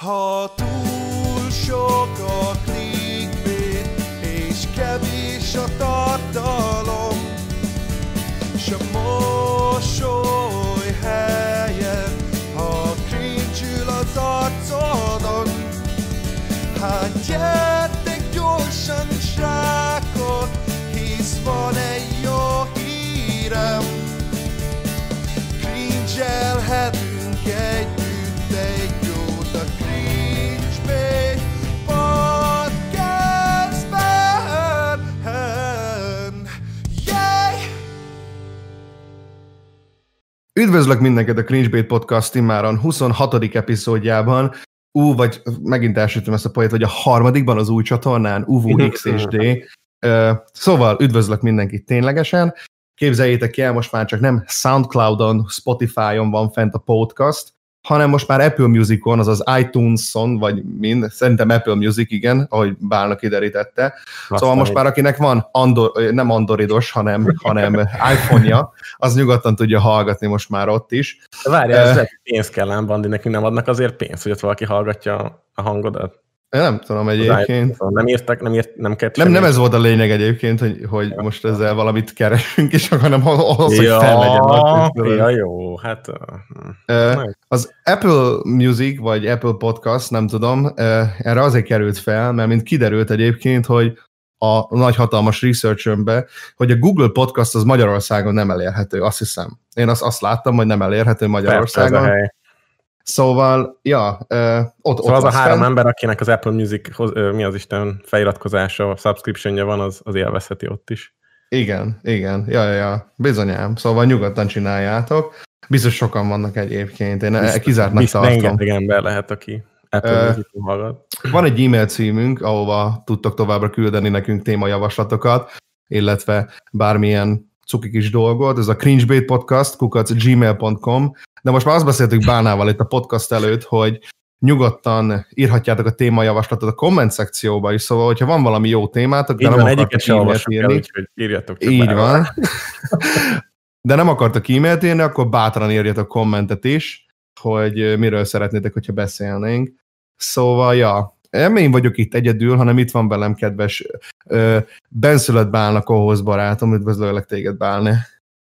Ha túl sok a clickbait, és kevés a tartalom, Üdvözlök mindenkit a Cringebait Podcast immáron 26. epizódjában. Ú, vagy megint elsütöm ezt a poét, vagy a harmadikban az új csatornán, UVU XSD. Ö, Szóval üdvözlök mindenkit ténylegesen. Képzeljétek el, most már csak nem Soundcloudon, Spotify-on van fent a podcast, hanem most már Apple Musicon, azaz iTunes-on, vagy mind, szerintem Apple Music, igen, ahogy Bálna kiderítette. Szóval most már akinek van Andor, nem androidos, hanem, hanem iPhone-ja, az nyugodtan tudja hallgatni most már ott is. Várjál, ez hogy pénz kell ám, Bandi, nekünk nem adnak azért pénzt, hogy ott valaki hallgatja a hangodat? Én nem tudom egyébként. Nem írtak, nem, írt, nem kellett Nem, semmi? nem ez volt a lényeg egyébként, hogy, hogy most ezzel valamit keresünk, és hanem az, hogy ja, fel legyen. ja, jó, hát... na, Az Apple Music, vagy Apple Podcast, nem tudom, erre azért került fel, mert mint kiderült egyébként, hogy a nagy hatalmas researchömbe, hogy a Google Podcast az Magyarországon nem elérhető, azt hiszem. Én azt, azt láttam, hogy nem elérhető persze Magyarországon. hely. Szóval, ja, ö, ott, Szóval ott az a három fenn. ember, akinek az Apple Music, ö, mi az Isten feliratkozása, subscriptionja van, az, az élvezheti ott is. Igen, igen, ja, ja, ja, bizonyám. Szóval nyugodtan csináljátok. Biztos sokan vannak egyébként, én Biztos, kizártnak Biztos tartom. rengeteg ember lehet, aki Apple Music-on hallgat. Van egy e-mail címünk, ahova tudtok továbbra küldeni nekünk témajavaslatokat, illetve bármilyen cuki kis dolgot, ez a cringebait podcast, kukac gmail.com, de most már azt beszéltük Bánával itt a podcast előtt, hogy nyugodtan írhatjátok a témajavaslatot a komment szekcióba is, szóval, hogyha van valami jó témátok, de Így nem van, akartok e-mailt el, írni, úgyhogy írjatok csak így van. De nem akartok e-mailt írni, akkor bátran írjatok kommentet is, hogy miről szeretnétek, hogyha beszélnénk. Szóval, ja, nem én vagyok itt egyedül, hanem itt van velem kedves benszülött Bálna kohhoz barátom, üdvözlőlek téged Bálni.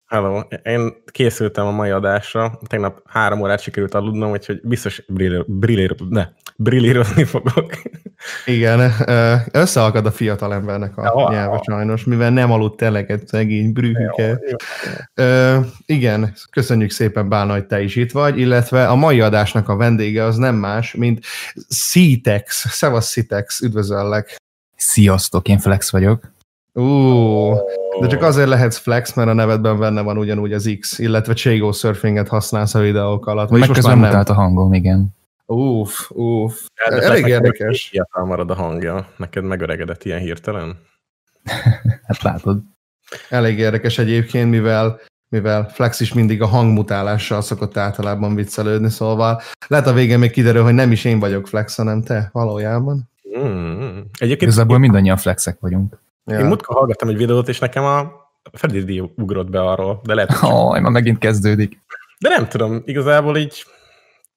Hello, én készültem a mai adásra, tegnap három órát sikerült aludnom, úgyhogy biztos brillér, brillér, ne, brillírozni fogok. Igen, összeakad a fiatal embernek a Ja. nyelve sajnos, mivel nem aludt eleget szegény brühüke. Igen, köszönjük szépen Bálna, hogy te is itt vagy, illetve a mai adásnak a vendége az nem más, mint Citex. Szevasz Citex, üdvözöllek. Sziasztok, én Flex vagyok. Ú, de csak azért lehetsz flex, mert a nevedben benne van ugyanúgy az X, illetve Chago surfinget használsz a videók alatt. Meg Vagyis most már közben nem. mutált a hangom, igen. Uff, uff. Elég érdekes. Fiatal marad a hangja. Neked megöregedett ilyen hirtelen? Hát látod. Elég érdekes egyébként, mivel mivel Flex is mindig a hangmutálással szokott általában viccelődni, szóval lehet a végén még kiderül, hogy nem is én vagyok Flex, hanem te valójában. Mm. Egyébként Igazából mindannyian flexek vagyunk. Én múltkor hallgattam egy videót, és nekem a Freddy ugrott be arról, de lehet, hogy Aj, ma megint kezdődik. De nem tudom, igazából így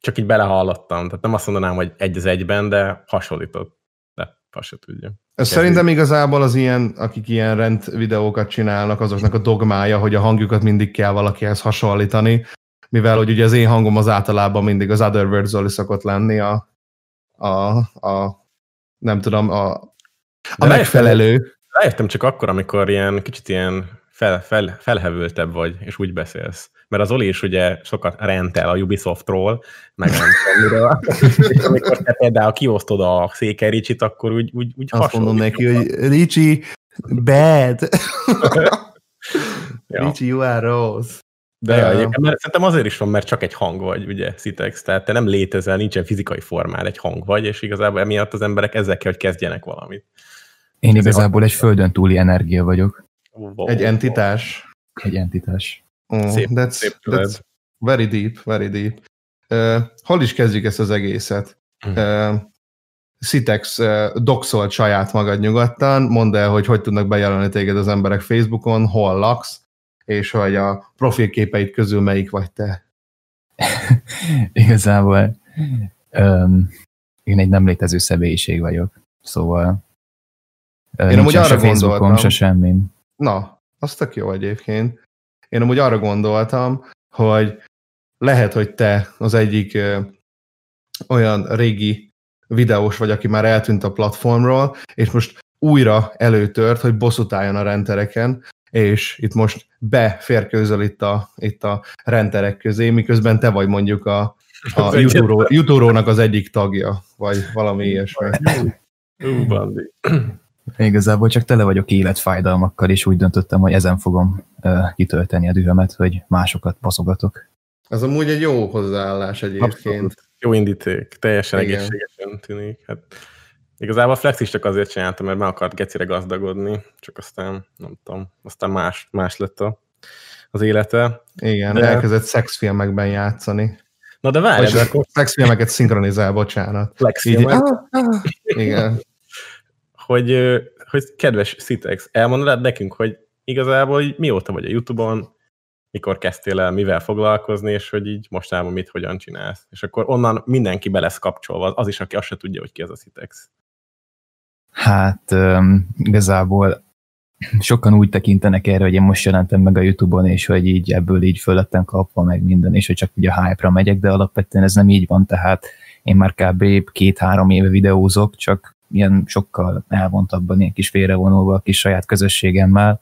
csak így belehallottam. Tehát nem azt mondanám, hogy egy az egyben, de hasonlított. De azt se tudja. Ez szerintem igazából az ilyen, akik ilyen rend videókat csinálnak, azoknak a dogmája, hogy a hangjukat mindig kell valakihez hasonlítani, mivel hogy ugye az én hangom az általában mindig az Otherworld Zoli szokott lenni a, a, a nem tudom, a, a De megfelelő. Rájöttem csak akkor, amikor ilyen kicsit ilyen fel, fel, felhevültebb vagy, és úgy beszélsz. Mert az Oli is ugye sokat rentel a Ubisoftról, meg nem tudom. És amikor te például kiosztod a székely Ricsit, akkor úgy, úgy, úgy Azt mondom neki, hasonlít. hogy Ricsi, bad. Ja. Ricsi, you are rossz. De ja, egyébként, mert szerintem azért is van, mert csak egy hang vagy, ugye, Citex, tehát te nem létezel, nincsen fizikai formán, egy hang vagy, és igazából emiatt az emberek ezzel kell, hogy kezdjenek valamit. Én igazából egy földön túli energia vagyok. Wow. Egy entitás. Egy entitás. Oh, Szép- that's, szép that's very deep, very deep. Uh, hol is kezdjük ezt az egészet? Mhm. Uh, Citex uh, doxolt saját magad nyugodtan, mondd el, hogy hogy tudnak bejelölni téged az emberek Facebookon, hol laksz, és hogy a profilképeid közül melyik vagy te. Igazából um, én egy nem létező személyiség vagyok. Szóval Én amúgy arra se gondoltam. se semmi. Na, az tök jó egyébként. Én amúgy arra gondoltam, hogy lehet, hogy te az egyik ö, olyan régi videós vagy, aki már eltűnt a platformról, és most újra előtört, hogy bosszút álljon a rentereken, és itt most beférkőzöl itt a, itt a renterek közé, miközben te vagy mondjuk a, a Jutórónak az egyik tagja, vagy valami ilyesmi. Ú, Bandi. Igazából csak tele vagyok életfájdalmakkal, és úgy döntöttem, hogy ezen fogom uh, kitölteni a dühömet, hogy másokat baszogatok. Ez amúgy egy jó hozzáállás egyébként. Abszolút. Jó indíték, teljesen Igen. egészségesen tűnik. Hát, igazából a Flex is csak azért csinálta, mert meg akart gecire gazdagodni, csak aztán, nem tudom, aztán más, más lett a, az élete. Igen, De- elkezdett szexfilmekben játszani. Na de várj, de akkor szexfilmeket szinkronizál, bocsánat. Flex Így, ah, ah, igen. Hogy, hogy kedves Citex, elmondanád nekünk, hogy igazából így mióta vagy a Youtube-on, mikor kezdtél el mivel foglalkozni, és hogy így mostában mit, hogyan csinálsz. És akkor onnan mindenki be lesz kapcsolva, az is, aki azt se tudja, hogy ki az a Citex. Hát igazából sokan úgy tekintenek erre, hogy én most jelentem meg a Youtube-on, és hogy így ebből így föl lettem kapva meg minden, és hogy csak ugye a hype-ra megyek, de alapvetően ez nem így van, tehát én már kb. két-három éve videózok, csak ilyen sokkal elvontabban, ilyen kis félrevonulva a kis saját közösségemmel.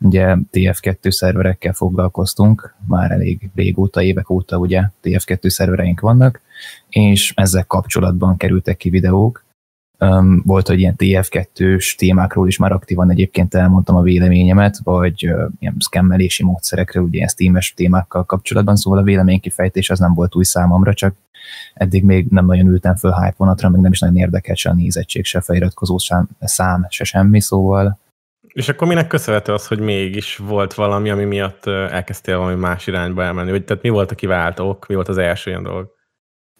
Ugye TF2 szerverekkel foglalkoztunk, már elég régóta, évek óta ugye TF2 szervereink vannak, és ezzel kapcsolatban kerültek ki videók, Um, volt, hogy ilyen TF2-s témákról is már aktívan egyébként elmondtam a véleményemet, vagy uh, ilyen szkemmelési módszerekről, ugye ilyen Steam-es témákkal kapcsolatban, szóval a véleménykifejtés az nem volt új számomra, csak eddig még nem nagyon ültem föl hype vonatra, meg nem is nagyon érdekelt se a nézettség, se a feliratkozó szám, szám, se semmi, szóval És akkor minek köszönhető az, hogy mégis volt valami, ami miatt elkezdtél valami más irányba elmenni? Vagy tehát mi volt a kiváltó ok? Mi volt az első ilyen dolog?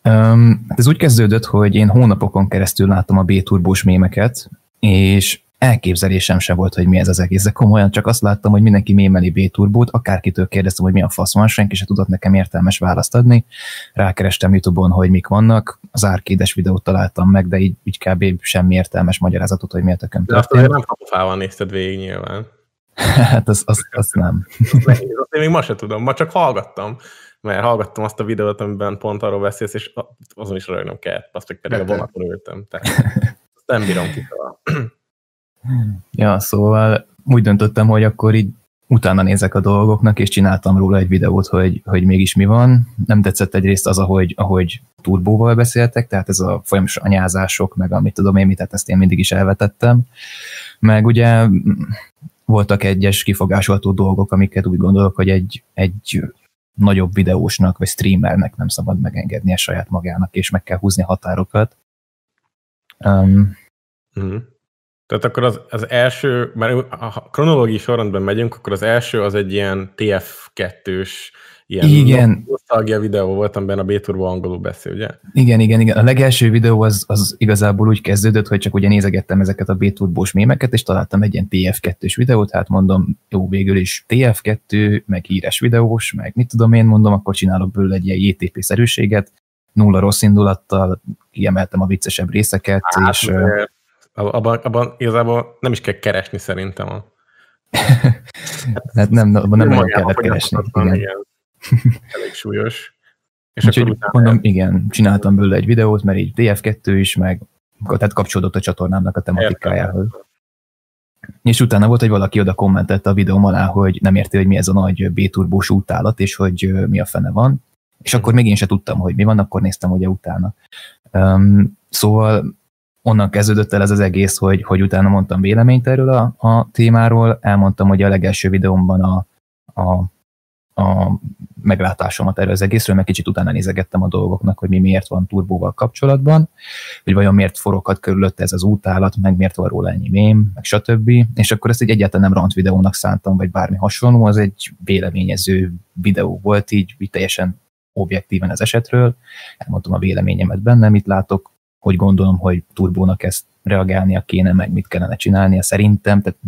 Um, ez úgy kezdődött, hogy én hónapokon keresztül láttam a B-turbós mémeket, és elképzelésem se volt, hogy mi ez az egész. De komolyan csak azt láttam, hogy mindenki mémeli B-turbót, akárkitől kérdeztem, hogy mi a fasz van, senki se tudott nekem értelmes választ adni. Rákerestem YouTube-on, hogy mik vannak, az árkédes videót találtam meg, de így, így kb. semmi értelmes magyarázatot, hogy mi a tököm De azt történt. nem kapofával nézted végig nyilván. Hát az, az, az nem. Azt én még ma se tudom, ma csak hallgattam. Mert hallgattam azt a videót, amiben pont arról beszélsz, és azon is rögnem kellett, azt meg pedig a vonaton ültem. Tehát nem bírom ki. Ja, szóval úgy döntöttem, hogy akkor így utána nézek a dolgoknak, és csináltam róla egy videót, hogy, hogy mégis mi van. Nem tetszett egyrészt az, ahogy, ahogy turbóval beszéltek, tehát ez a folyamatos anyázások, meg amit tudom én, mit, tehát ezt én mindig is elvetettem. Meg ugye voltak egyes kifogásolható dolgok, amiket úgy gondolok, hogy egy, egy nagyobb videósnak, vagy streamernek nem szabad megengednie saját magának, és meg kell húzni határokat. Um, Mhm. Tehát akkor az, az első, mert ha kronológiai sorrendben megyünk, akkor az első az egy ilyen TF2-s, ilyen Igen. nosztalgia videó volt, amiben a B-turbo angolul beszél, ugye? Igen, igen, igen. A legelső videó az, az igazából úgy kezdődött, hogy csak ugye nézegettem ezeket a B-turbós mémeket, és találtam egy ilyen TF2-s videót, hát mondom, jó, végül is TF2, meg híres videós, meg mit tudom én, mondom, akkor csinálok belőle egy ilyen JTP-szerűséget, nulla rossz indulattal, kiemeltem a viccesebb részeket, Hát, és de abban, abban igazából nem is kell keresni szerintem. A, hát nem, nem nagyon Magában kellett keresni. Igen. igen. Elég súlyos. És Úgyhogy akkor utána mondom, igen, csináltam belőle egy videót, mert így TF2 is, meg tehát kapcsolódott a csatornámnak a tematikájához. És utána volt, hogy valaki oda kommentette a videóm alá, hogy nem érti, hogy mi ez a nagy B-turbós útállat, és hogy mi a fene van. És akkor még én se tudtam, hogy mi van, akkor néztem ugye utána. Um, szóval onnan kezdődött el ez az egész, hogy, hogy utána mondtam véleményt erről a, a témáról, elmondtam, hogy a legelső videómban a, a, a meglátásomat erről az egészről, meg kicsit utána nézegettem a dolgoknak, hogy mi miért van turbóval kapcsolatban, hogy vajon miért foroghat körülötte ez az útállat, meg miért van róla ennyi mém, meg stb. És akkor ezt egy egyáltalán nem rant videónak szántam, vagy bármi hasonló, az egy véleményező videó volt, így, így teljesen objektíven az esetről. Elmondtam a véleményemet benne, mit látok, hogy gondolom, hogy turbónak ezt reagálnia kéne, meg mit kellene csinálnia szerintem, tehát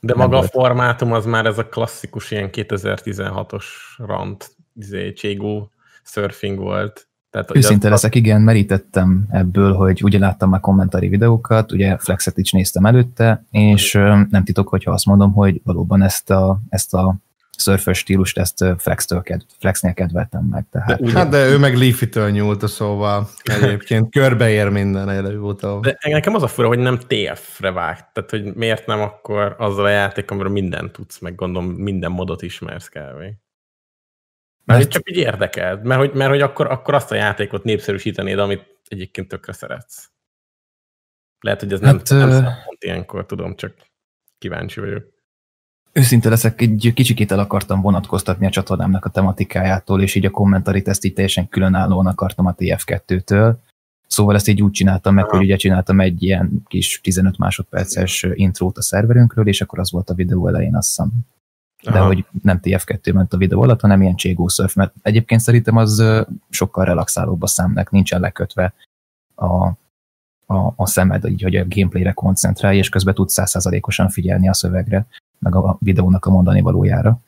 De maga a formátum az már ez a klasszikus ilyen 2016-os rant, izé, Cségó surfing volt. Tehát, Őszinte az... leszek, igen, merítettem ebből, hogy ugye láttam már kommentári videókat, ugye Flexet is néztem előtte, és nem titok, hogyha azt mondom, hogy valóban ezt a, ezt a szörfös stílust, ezt Flex-től ked, Flexnél kedveltem meg. Tehát. De, hát de ő meg Leafy-től nyúlt, szóval egyébként körbeér minden előutóbb. De nekem az a fura, hogy nem TF-re vágt, tehát hogy miért nem akkor azzal a játék, amiről mindent tudsz, meg gondolom minden modot ismersz kávé. Mert, mert csak így érdekel, mert hogy, mert hogy akkor, akkor azt a játékot népszerűsítenéd, amit egyébként tökre szeretsz. Lehet, hogy ez hát, nem, nem szempont ilyenkor, tudom, csak kíváncsi vagyok. Őszinte leszek, egy kicsikét el akartam vonatkoztatni a csatornámnak a tematikájától, és így a kommentárit ezt így teljesen különállóan akartam a TF2-től. Szóval ezt így úgy csináltam meg, hogy ugye csináltam egy ilyen kis 15 másodperces intrót a szerverünkről, és akkor az volt a videó elején, azt hiszem de Aha. hogy nem TF2 ment a videó alatt, hanem ilyen Cségó Surf, mert egyébként szerintem az sokkal relaxálóbb a szemnek, nincsen lekötve a, a, a szemed, így, hogy a gameplayre koncentrálj, és közben tudsz százszázalékosan figyelni a szövegre, meg a videónak a mondani valójára.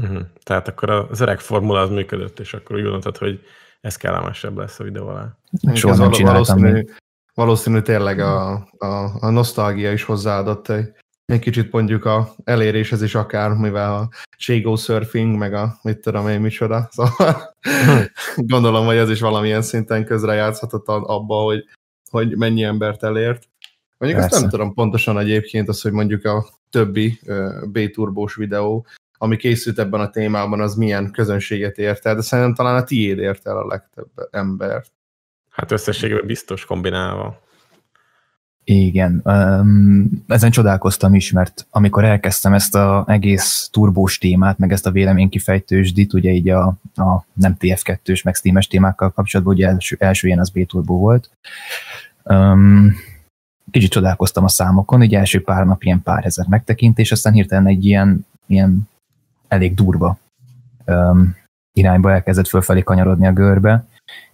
Uh-huh. Tehát akkor az öreg formula az működött, és akkor úgy gondoltad, hogy ez kellemesebb lesz a videó alá. Soha nem csináltam valószínű. Valószínű tényleg a, a, a nosztalgia is hozzáadott egy egy kicsit mondjuk a eléréshez is akár, mivel a Shago Surfing, meg a mit tudom én micsoda, szóval gondolom, hogy ez is valamilyen szinten közrejátszhatott abba, hogy, hogy mennyi embert elért. Mondjuk Persze. azt nem tudom pontosan egyébként az, hogy mondjuk a többi B-turbós videó, ami készült ebben a témában, az milyen közönséget ért el, de szerintem talán a tiéd ért el a legtöbb embert. Hát összességében biztos kombinálva. Igen, um, ezen csodálkoztam is, mert amikor elkezdtem ezt az egész turbós témát, meg ezt a véleménykifejtősdit, ugye így a, a nem TF2-s, meg Steam-es témákkal kapcsolatban, ugye első, első ilyen az B-turbo volt, um, kicsit csodálkoztam a számokon, így első pár nap ilyen pár ezer megtekintés, aztán hirtelen egy ilyen, ilyen elég durva um, irányba elkezdett fölfelé kanyarodni a görbe,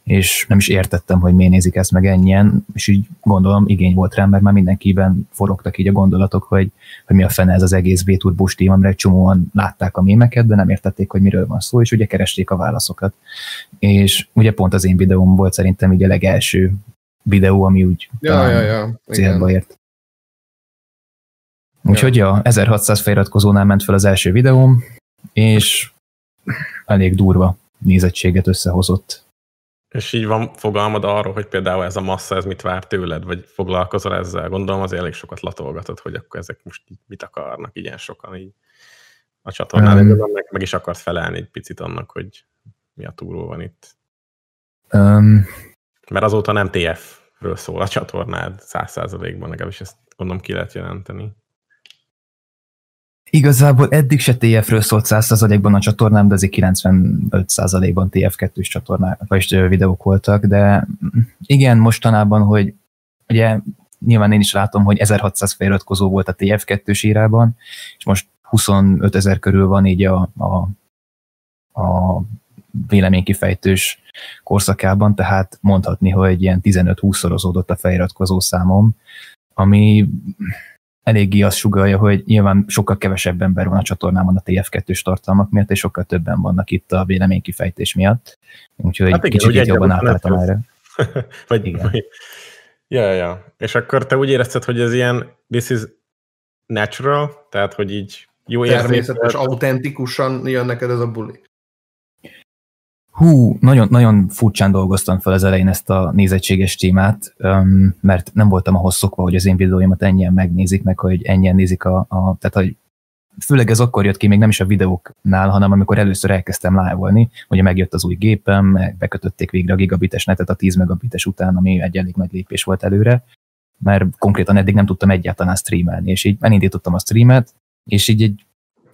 és nem is értettem, hogy miért nézik ezt meg ennyien, és így gondolom igény volt rám, mert már mindenkiben forogtak így a gondolatok, hogy, hogy mi a fene ez az egész B-turbós téma, amire csomóan látták a mémeket, de nem értették, hogy miről van szó, és ugye keresték a válaszokat. És ugye pont az én videóm volt szerintem így a legelső videó, ami úgy ja, ja, ja, célba ért. Úgyhogy ja. a 1600 feliratkozónál ment fel az első videóm, és elég durva nézettséget összehozott és így van fogalmad arról, hogy például ez a massza, ez mit vár tőled, vagy foglalkozol ezzel? Gondolom az elég sokat latolgatod, hogy akkor ezek most mit akarnak, ilyen sokan így a csatornán, um, meg, meg is akarsz felelni egy picit annak, hogy mi a túró van itt. Um, Mert azóta nem TF-ről szól a csatornád száz százalékban, legalábbis ezt gondolom ki lehet jelenteni. Igazából eddig se TF-ről szólt 100%-ban a csatornám, de azért 95%-ban TF2-s csatornák, vagy videók voltak, de igen, mostanában, hogy ugye nyilván én is látom, hogy 1600 feliratkozó volt a TF2-s írában, és most 25 ezer körül van így a, a, a véleménykifejtős korszakában, tehát mondhatni, hogy ilyen 15-20-szorozódott a feliratkozó számom, ami eléggé azt sugalja, hogy nyilván sokkal kevesebb ember van a csatornámon a TF2-s tartalmak miatt, és sokkal többen vannak itt a véleménykifejtés miatt. Úgyhogy hát igen, kicsit jobban átálltam erre. vagy, igen. Vagy, ja, ja. És akkor te úgy érezted, hogy ez ilyen this is natural, tehát hogy így jó Természetes, autentikusan jön neked ez a buli. Hú, nagyon, nagyon furcsán dolgoztam fel az elején ezt a nézettséges témát, mert nem voltam ahhoz szokva, hogy az én videóimat ennyien megnézik, meg hogy ennyien nézik a, a tehát hogy főleg ez akkor jött ki, még nem is a videóknál, hanem amikor először elkezdtem live-olni, ugye megjött az új gépem, bekötötték végre a gigabites netet a 10 megabites után, ami egy elég nagy lépés volt előre, mert konkrétan eddig nem tudtam egyáltalán streamelni, és így elindítottam a streamet, és így egy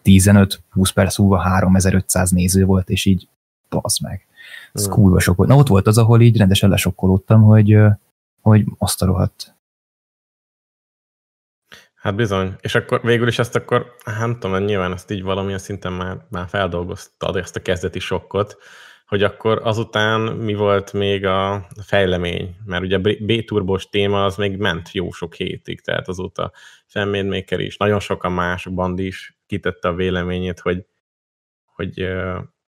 15-20 perc múlva 3500 néző volt, és így basz meg. Ez kurva sok volt. Na ott volt az, ahol így rendesen lesokkolódtam, hogy, hogy azt a rohadt. Hát bizony. És akkor végül is ezt akkor, hát nem tudom, nyilván ezt így valamilyen szinten már, már feldolgoztad ezt a kezdeti sokkot, hogy akkor azután mi volt még a fejlemény? Mert ugye B-turbos téma az még ment jó sok hétig, tehát azóta Fanmade is, nagyon sokan más band is kitette a véleményét, hogy, hogy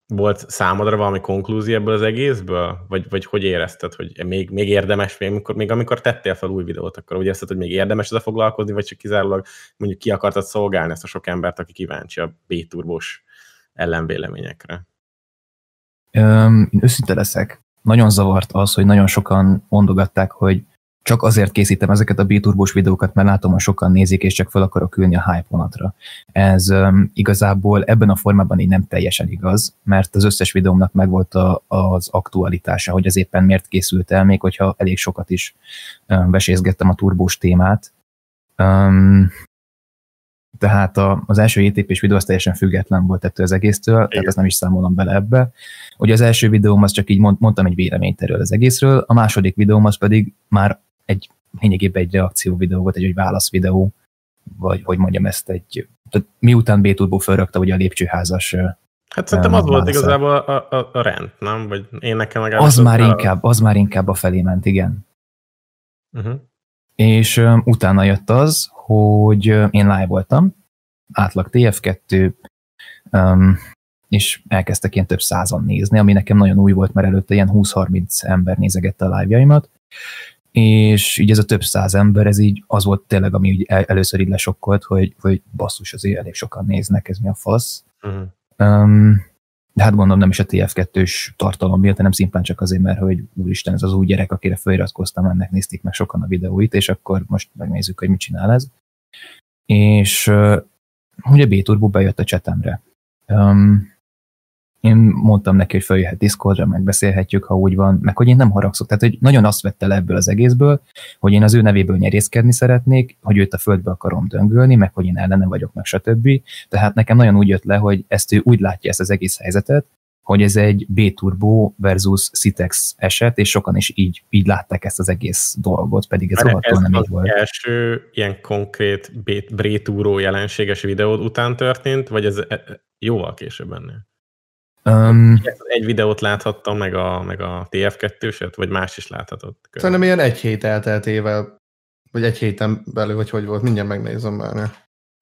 volt számodra valami konklúzió ebből az egészből? Vagy, vagy hogy érezted, hogy még, még érdemes, még amikor, még amikor tettél fel új videót, akkor úgy érezted, hogy még érdemes ezzel foglalkozni, vagy csak kizárólag mondjuk ki akartad szolgálni ezt a sok embert, aki kíváncsi a B-turbos ellenvéleményekre? Öm, én őszinte leszek. Nagyon zavart az, hogy nagyon sokan mondogatták, hogy csak azért készítem ezeket a B-turbós videókat, mert látom, hogy sokan nézik, és csak fel akarok ülni a hype vonatra. Ez um, igazából ebben a formában így nem teljesen igaz, mert az összes videómnak megvolt a, az aktualitása, hogy ez éppen miért készült el, még hogyha elég sokat is um, vesézgettem a turbós témát. Um, tehát a, az első JTP-s videó az teljesen független volt ettől az egésztől, Igen. tehát ezt nem is számolom bele ebbe. Ugye az első videóm az csak így mond, mondtam egy véleményt erről az egészről, a második videóm az pedig már egy lényegében egy reakció videó volt, egy, egy válasz videó, vagy hogy mondjam ezt egy, tehát miután B-Turbo felrakta ugye a lépcsőházas Hát szerintem az volt igazából a, a, a rend, nem? Vagy én nekem meg az, már inkább, az már inkább a felé ment, igen. Uh-huh. És um, utána jött az, hogy én live voltam, átlag TF2, um, és elkezdtek ilyen több százan nézni, ami nekem nagyon új volt, mert előtte ilyen 20-30 ember nézegette a live-jaimat, és így ez a több száz ember, ez így az volt tényleg, ami így el, először így lesokkolt, hogy, hogy basszus, azért elég sokan néznek, ez mi a fasz. Uh-huh. Um, de hát gondolom nem is a TF2-s tartalom miatt, hanem szimplán csak azért, mert hogy úristen, ez az új gyerek, akire feliratkoztam, ennek nézték meg sokan a videóit, és akkor most megnézzük, hogy mit csinál ez. És uh, ugye B-Turbo bejött a csetemre. Um, én mondtam neki, hogy feljöhet Discordra, megbeszélhetjük, ha úgy van, meg hogy én nem haragszok. Tehát, hogy nagyon azt vette le ebből az egészből, hogy én az ő nevéből nyerészkedni szeretnék, hogy őt a földbe akarom döngölni, meg hogy én ellene vagyok, meg stb. Tehát nekem nagyon úgy jött le, hogy ezt ő úgy látja ezt az egész helyzetet, hogy ez egy B-turbo versus Citex eset, és sokan is így, így látták ezt az egész dolgot, pedig ez rohadtul nem így volt. Első ilyen konkrét B-turbo jelenséges videód után történt, vagy ez e- jóval később ennél? Um, egy videót láthattam, meg a, meg a TF2-set, vagy más is láthatott? Szerintem ilyen egy hét elteltével, vagy egy héten belül, vagy hogy volt, mindjárt megnézem már. Ne.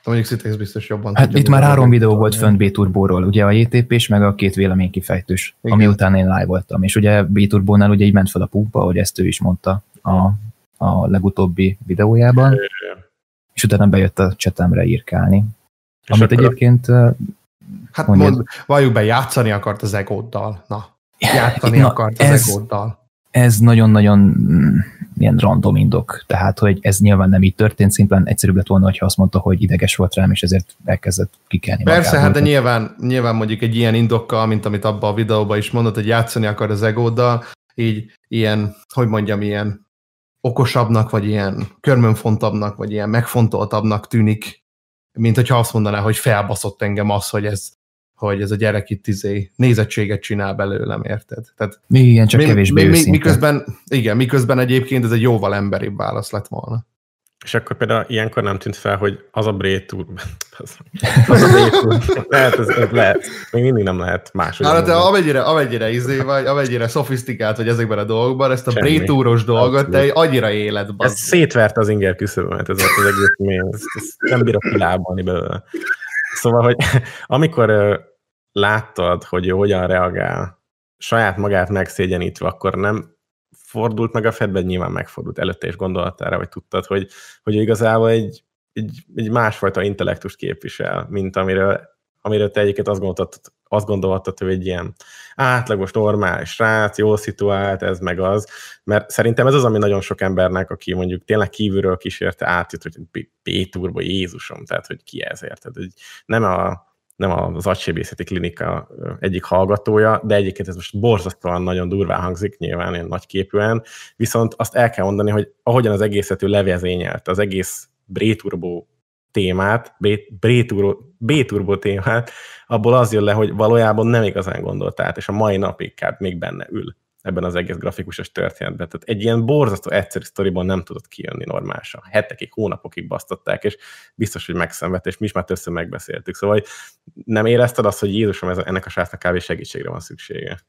Mondjuk Citex biztos jobban Hát itt már három videó volt fönt B-Turbóról, ugye a jtp és meg a két véleménykifejtős, Igen. ami után én live voltam. És ugye B-Turbónál ugye így ment fel a pumpa, hogy ezt ő is mondta a, a legutóbbi videójában, é, és utána bejött a csetemre írkálni. És amit egyébként Hát mond, valljuk be, játszani akart az egóddal. Na, játszani Na, akart az ez, egóddal. Ez nagyon-nagyon mm, ilyen random indok. Tehát, hogy ez nyilván nem így történt, szimplán egyszerűbb lett volna, ha azt mondta, hogy ideges volt rám, és ezért elkezdett kikelni. Persze, hát de nyilván, nyilván mondjuk egy ilyen indokkal, mint amit abban a videóban is mondott, hogy játszani akar az egóddal, így ilyen, hogy mondjam, ilyen okosabbnak, vagy ilyen körmönfontabbnak, vagy ilyen megfontoltabbnak tűnik, mint hogyha azt mondaná, hogy felbaszott engem az, hogy ez hogy ez a gyerek itt izé nézettséget csinál belőlem, érted? Tehát, igen, csak mi, kevésbé mi, miközben, igen, miközben egyébként ez egy jóval emberibb válasz lett volna. És akkor például ilyenkor nem tűnt fel, hogy az a Brétúr, az, az a Brétúr, lehet, ez, ez lehet, még mindig nem lehet máshogy. Hát, te amennyire, amennyire izé vagy, amennyire szofisztikált vagy ezekben a dolgokban, ezt a Brétúros dolgot te annyira élet. Ez szétvert az inger küszöbömet, ez az egész mély, ezt, ezt nem bírok kilábalni belőle. Szóval, hogy amikor láttad, hogy ő hogyan reagál, saját magát megszégyenítve, akkor nem fordult meg a fedbe, nyilván megfordult előtte, és gondoltál vagy tudtad, hogy, hogy igazából egy, egy, egy másfajta intellektust képvisel, mint amiről, amiről te egyiket azt gondoltad, azt gondoltad, hogy egy ilyen átlagos, normális srác, jól szituált, ez meg az, mert szerintem ez az, ami nagyon sok embernek, aki mondjuk tényleg kívülről kísérte átjött, hogy B-turbo Jézusom, tehát hogy ki ez érted, hogy nem a nem az agysebészeti klinika egyik hallgatója, de egyébként ez most borzasztóan nagyon durván hangzik, nyilván ilyen nagyképűen, viszont azt el kell mondani, hogy ahogyan az egészet ő levezényelt, az egész Bréturbo témát, B-turbo témát, abból az jön le, hogy valójában nem igazán gondolt át, és a mai napig kb. még benne ül ebben az egész grafikusos történetben. Tehát egy ilyen borzasztó egyszerű sztoriból nem tudott kijönni normálisan. Hetekig, hónapokig basztották, és biztos, hogy megszenvedt, és mi is már többször megbeszéltük. Szóval nem érezted azt, hogy Jézusom, ennek a srácnak kávé segítségre van szüksége?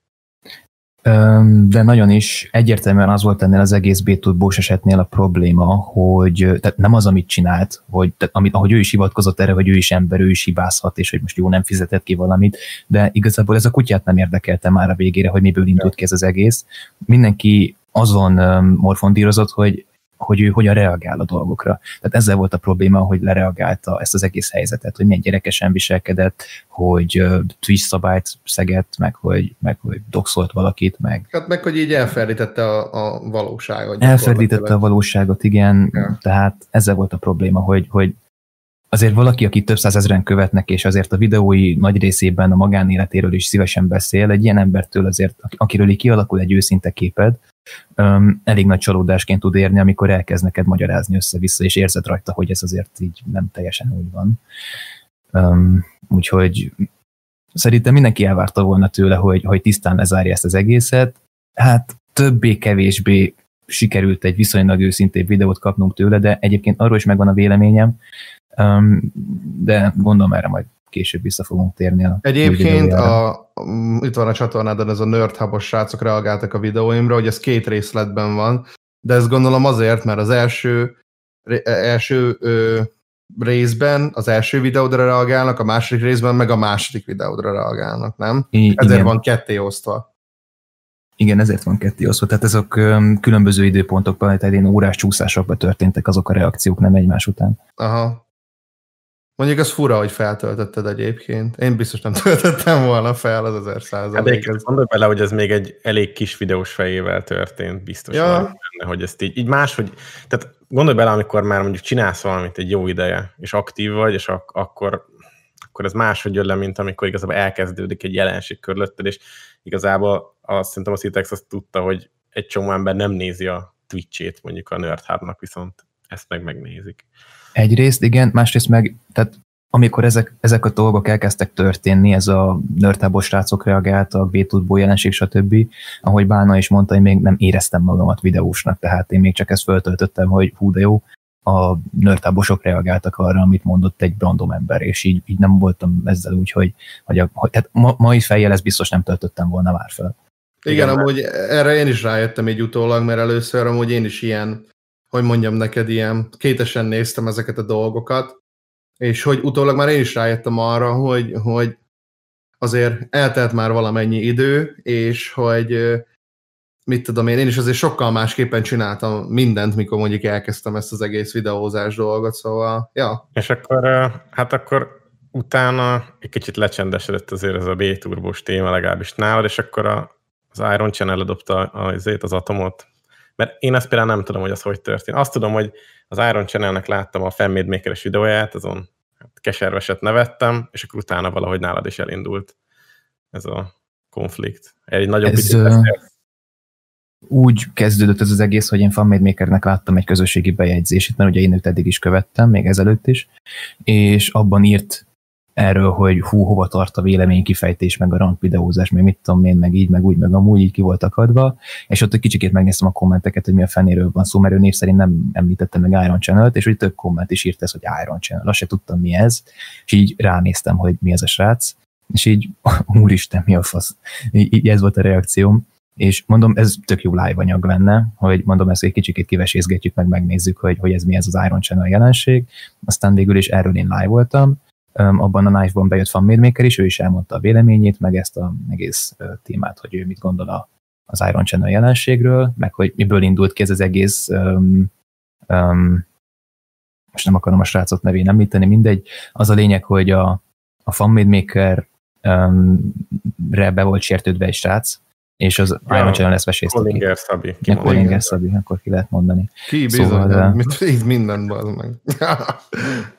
De nagyon is egyértelműen az volt ennél az egész B2 esetnél a probléma, hogy tehát nem az, amit csinált, hogy, tehát, amit, ahogy ő is hivatkozott erre, hogy ő is ember, ő is hibázhat, és hogy most jó nem fizetett ki valamit, de igazából ez a kutyát nem érdekelte már a végére, hogy miből indult ki ez az egész. Mindenki azon morfondírozott, hogy hogy ő hogyan reagál a dolgokra. Tehát ezzel volt a probléma, hogy lereagálta ezt az egész helyzetet, hogy milyen gyerekesen viselkedett, hogy uh, Twitch szabályt szegett, meg hogy, meg hogy doxolt valakit, meg... Hát meg, hogy így elferdítette a, a valóságot. Elferdítette a valóságot, igen, ja. tehát ezzel volt a probléma, hogy, hogy azért valaki, aki több százezren követnek, és azért a videói nagy részében a magánéletéről is szívesen beszél, egy ilyen embertől azért, akiről így kialakul egy őszinte képed, um, elég nagy csalódásként tud érni, amikor elkezd neked magyarázni össze-vissza, és érzed rajta, hogy ez azért így nem teljesen úgy van. Um, úgyhogy szerintem mindenki elvárta volna tőle, hogy, hogy tisztán lezárja ezt az egészet. Hát többé-kevésbé sikerült egy viszonylag őszintébb videót kapnunk tőle, de egyébként arról is megvan a véleményem, um, de gondolom erre majd később vissza fogunk térni a Egyébként a, itt van a csatornádon ez a Nerd Hub-os srácok reagáltak a videóimra, hogy ez két részletben van, de ezt gondolom azért, mert az első, első ö, részben az első videódra reagálnak, a második részben meg a második videódra reagálnak, nem? I- Ezért igen. van ketté osztva. Igen, ezért van ketté osztva. Tehát ezek különböző időpontokban, tehát én órás csúszásokban történtek azok a reakciók, nem egymás után. Aha. Mondjuk az fura, hogy feltöltötted egyébként. Én biztos nem töltöttem volna fel az ezer százalék. Hát gondolj bele, hogy ez még egy elég kis videós fejével történt, biztos ja. benne, hogy ezt így, így máshogy, tehát gondolj bele, amikor már mondjuk csinálsz valamit egy jó ideje, és aktív vagy, és ak- akkor, akkor ez máshogy jön le, mint amikor igazából elkezdődik egy jelenség körülötted, és igazából azt szerintem a Citex azt tudta, hogy egy csomó ember nem nézi a Twitch-ét mondjuk a Nerdhub-nak, viszont ezt meg megnézik. Egyrészt igen, másrészt meg, tehát amikor ezek, ezek a dolgok elkezdtek történni, ez a nörtábos srácok reagáltak, b jelenség, stb., ahogy Bána is mondta, én még nem éreztem magamat videósnak, tehát én még csak ezt föltöltöttem, hogy hú de jó, a nörtábosok reagáltak arra, amit mondott egy random ember, és így, így nem voltam ezzel úgy, hogy, hogy, a, hogy tehát ma, mai fejjel ezt biztos nem töltöttem volna már fel. Igen, Igen amúgy erre én is rájöttem egy utólag, mert először amúgy én is ilyen hogy mondjam neked, ilyen kétesen néztem ezeket a dolgokat, és hogy utólag már én is rájöttem arra, hogy, hogy azért eltelt már valamennyi idő, és hogy mit tudom én, én is azért sokkal másképpen csináltam mindent, mikor mondjuk elkezdtem ezt az egész videózás dolgot, szóval, ja. És akkor, hát akkor utána egy kicsit lecsendesedett azért ez a B-turbós téma legalábbis nálad, és akkor a, az Iron Channel adopta az, az atomot, mert én ezt például nem tudom, hogy az hogy történt. Azt tudom, hogy az Iron Channelnek láttam a Fanmade Maker-es videóját, azon hát keserveset nevettem, és akkor utána valahogy nálad is elindult ez a konflikt. Egy nagyobb ez, uh, úgy kezdődött ez az egész, hogy én Fanmade Makernek láttam egy közösségi bejegyzését, mert ugye én őt eddig is követtem, még ezelőtt is, és abban írt erről, hogy hú, hova tart a vélemény kifejtés, meg a rank videózás, meg mit tudom én, meg így, meg úgy, meg amúgy így ki volt akadva, és ott egy kicsikét megnéztem a kommenteket, hogy mi a fenéről van szó, mert ő név szerint nem említette meg Iron Channel-t, és hogy több komment is írt ez, hogy Iron Channel, azt se tudtam mi ez, és így ránéztem, hogy mi ez a srác, és így, úristen, mi a fasz. Így, így ez volt a reakcióm, és mondom, ez tök jó live anyag lenne, hogy mondom, ezt egy kicsikét kivesézgetjük, meg megnézzük, hogy, hogy ez mi ez az Iron Channel jelenség. Aztán végül is erről én live voltam, abban a Knife-ban bejött Van Maker is, ő is elmondta a véleményét, meg ezt a egész témát, hogy ő mit gondol a, az Iron Channel jelenségről, meg hogy miből indult ki ez az egész um, um, most nem akarom a srácot nevén említeni, mindegy. Az a lényeg, hogy a, a Fanmade Maker um, re be volt sértődve egy srác, és az ja, Iron Channel ezt vesézte ki. Szabi. Kollinger Szabi, akkor ki lehet mondani. Ki bizony, szóval, mit, így minden meg.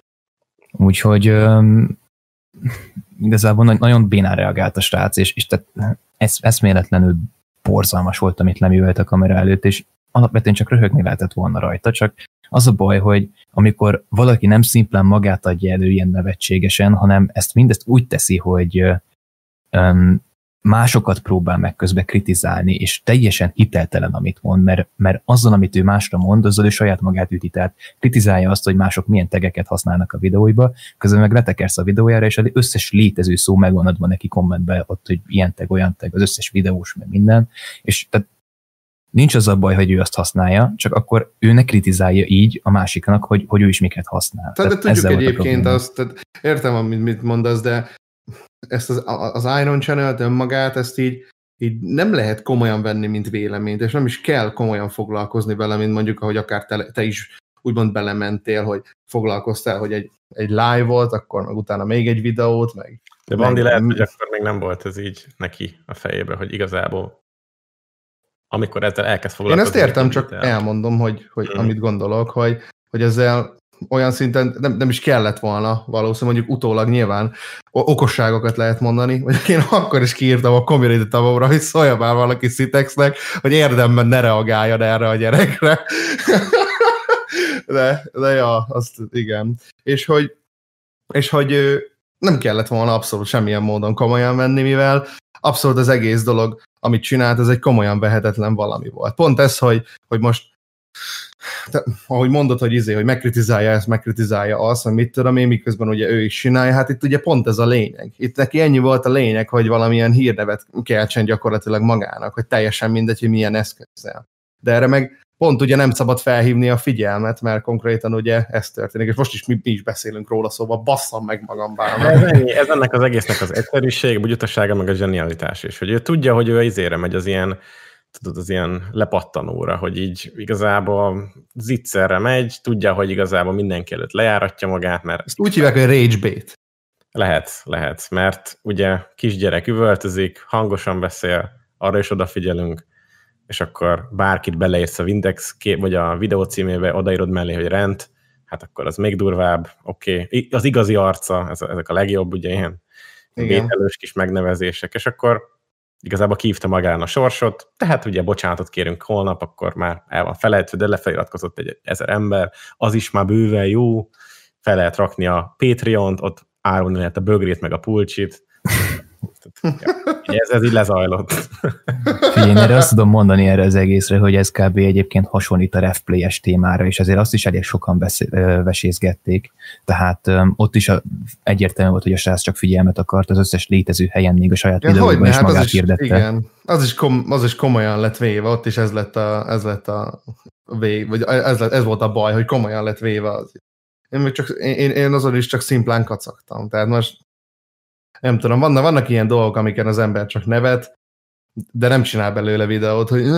Úgyhogy um, igazából nagyon bénán reagált a srác, és, és tehát ez, eszméletlenül borzalmas volt, amit leművelt a kamera előtt, és alapvetően csak röhögni lehetett volna rajta, csak az a baj, hogy amikor valaki nem szimplán magát adja elő ilyen nevetségesen, hanem ezt mindezt úgy teszi, hogy um, másokat próbál meg közben kritizálni, és teljesen hiteltelen, amit mond, mert, mert azzal, amit ő másra mond, azzal ő saját magát üti. Tehát kritizálja azt, hogy mások milyen tegeket használnak a videóiba, közben meg letekersz a videójára, és az összes létező szó megvan adva neki kommentbe, ott, hogy ilyen teg, olyan teg, az összes videós, meg minden. És tehát nincs az a baj, hogy ő azt használja, csak akkor ő ne kritizálja így a másiknak, hogy, hogy ő is miket használ. Tehát, tehát de tudjuk egyébként azt, tehát értem, amit mit mondasz, de ezt az, az Iron Channel-t önmagát, ezt így, így nem lehet komolyan venni, mint véleményt, és nem is kell komolyan foglalkozni vele, mint mondjuk, ahogy akár te, te is úgymond belementél, hogy foglalkoztál, hogy egy, egy live volt, akkor meg utána még egy videót, meg... De Bandi lehet, hogy akkor még nem volt ez így neki a fejébe, hogy igazából amikor ezzel elkezd foglalkozni. Én ezt értem, csak el. elmondom, hogy, hogy mm. amit gondolok, hogy, hogy ezzel olyan szinten nem, nem is kellett volna valószínűleg, mondjuk utólag nyilván okosságokat lehet mondani, vagy én akkor is kiírtam a community tabomra, hogy szólja már valaki Citexnek, hogy érdemben ne reagáljon erre a gyerekre. de, de ja, azt igen. És hogy, és hogy nem kellett volna abszolút semmilyen módon komolyan venni, mivel abszolút az egész dolog, amit csinált, ez egy komolyan vehetetlen valami volt. Pont ez, hogy, hogy most te, ahogy mondod, hogy izé, hogy megkritizálja ezt, megkritizálja azt, hogy mit tudom én, miközben ugye ő is csinálja, hát itt ugye pont ez a lényeg. Itt neki ennyi volt a lényeg, hogy valamilyen hírnevet keltsen gyakorlatilag magának, hogy teljesen mindegy, hogy milyen eszközzel. De erre meg pont ugye nem szabad felhívni a figyelmet, mert konkrétan ugye ez történik, és most is mi, mi is beszélünk róla, szóval basszam meg magam bár. Ez, ennyi, ez ennek az egésznek az egyszerűség, bugyutasága, meg a zsenialitás is, hogy ő tudja, hogy ő izére megy az ilyen tudod, az ilyen lepattanóra, hogy így igazából zicserre megy, tudja, hogy igazából mindenki előtt lejáratja magát, mert... Ezt úgy hívják, hogy rage bait. Lehet, lehet, mert ugye kisgyerek üvöltözik, hangosan beszél, arra is odafigyelünk, és akkor bárkit beleérsz a Windex vagy a videó címébe, odaírod mellé, hogy rend, hát akkor az még durvább, oké. Okay. Az igazi arca, ezek a legjobb, ugye ilyen vételős kis megnevezések, és akkor igazából kívta magán a sorsot, tehát ugye bocsánatot kérünk holnap, akkor már el van felejtve, de lefeliratkozott egy ezer ember, az is már bőven jó, fel lehet rakni a Patreon-t, ott árulni lehet a bögrét meg a pulcsit, ez, ez így lezajlott. Figyelj, én erre azt tudom mondani erre az egészre, hogy ez kb. egyébként hasonlít a refplay-es témára, és azért azt is elég sokan beszél, vesézgették. Tehát um, ott is a, egyértelmű volt, hogy a srác csak figyelmet akart az összes létező helyen, még a saját ja, videóban is hát magát az is, hirdette. Igen, az is, kom, az is komolyan lett véve, ott is ez lett a, ez lett a vég, vagy ez, lett, ez volt a baj, hogy komolyan lett véve az. Én, még csak, én, én azon is csak szimplán kacagtam. Tehát most nem tudom, vannak, vannak ilyen dolgok, amiken az ember csak nevet, de nem csinál belőle videót, hogy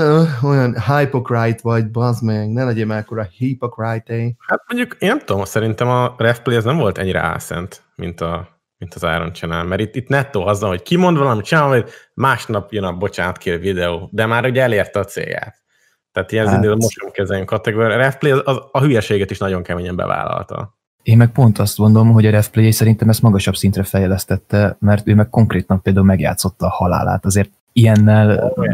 olyan hypocrite vagy, bazd meg, ne legyél már akkora hypocrite -e. Hát mondjuk, én nem tudom, szerintem a refplay ez nem volt ennyire álszent, mint, a, mint az Iron Channel, mert itt, itt nettó azzal, hogy kimond valamit, csinál, hogy másnap jön a bocsánat kér videó, de már ugye elérte a célját. Tehát ilyen hát. most kezeljünk kategória. A refplay az, az, a hülyeséget is nagyon keményen bevállalta. Én meg pont azt mondom, hogy a Refplay szerintem ezt magasabb szintre fejlesztette, mert ő meg konkrétan például megjátszotta a halálát. Azért ilyennel oh,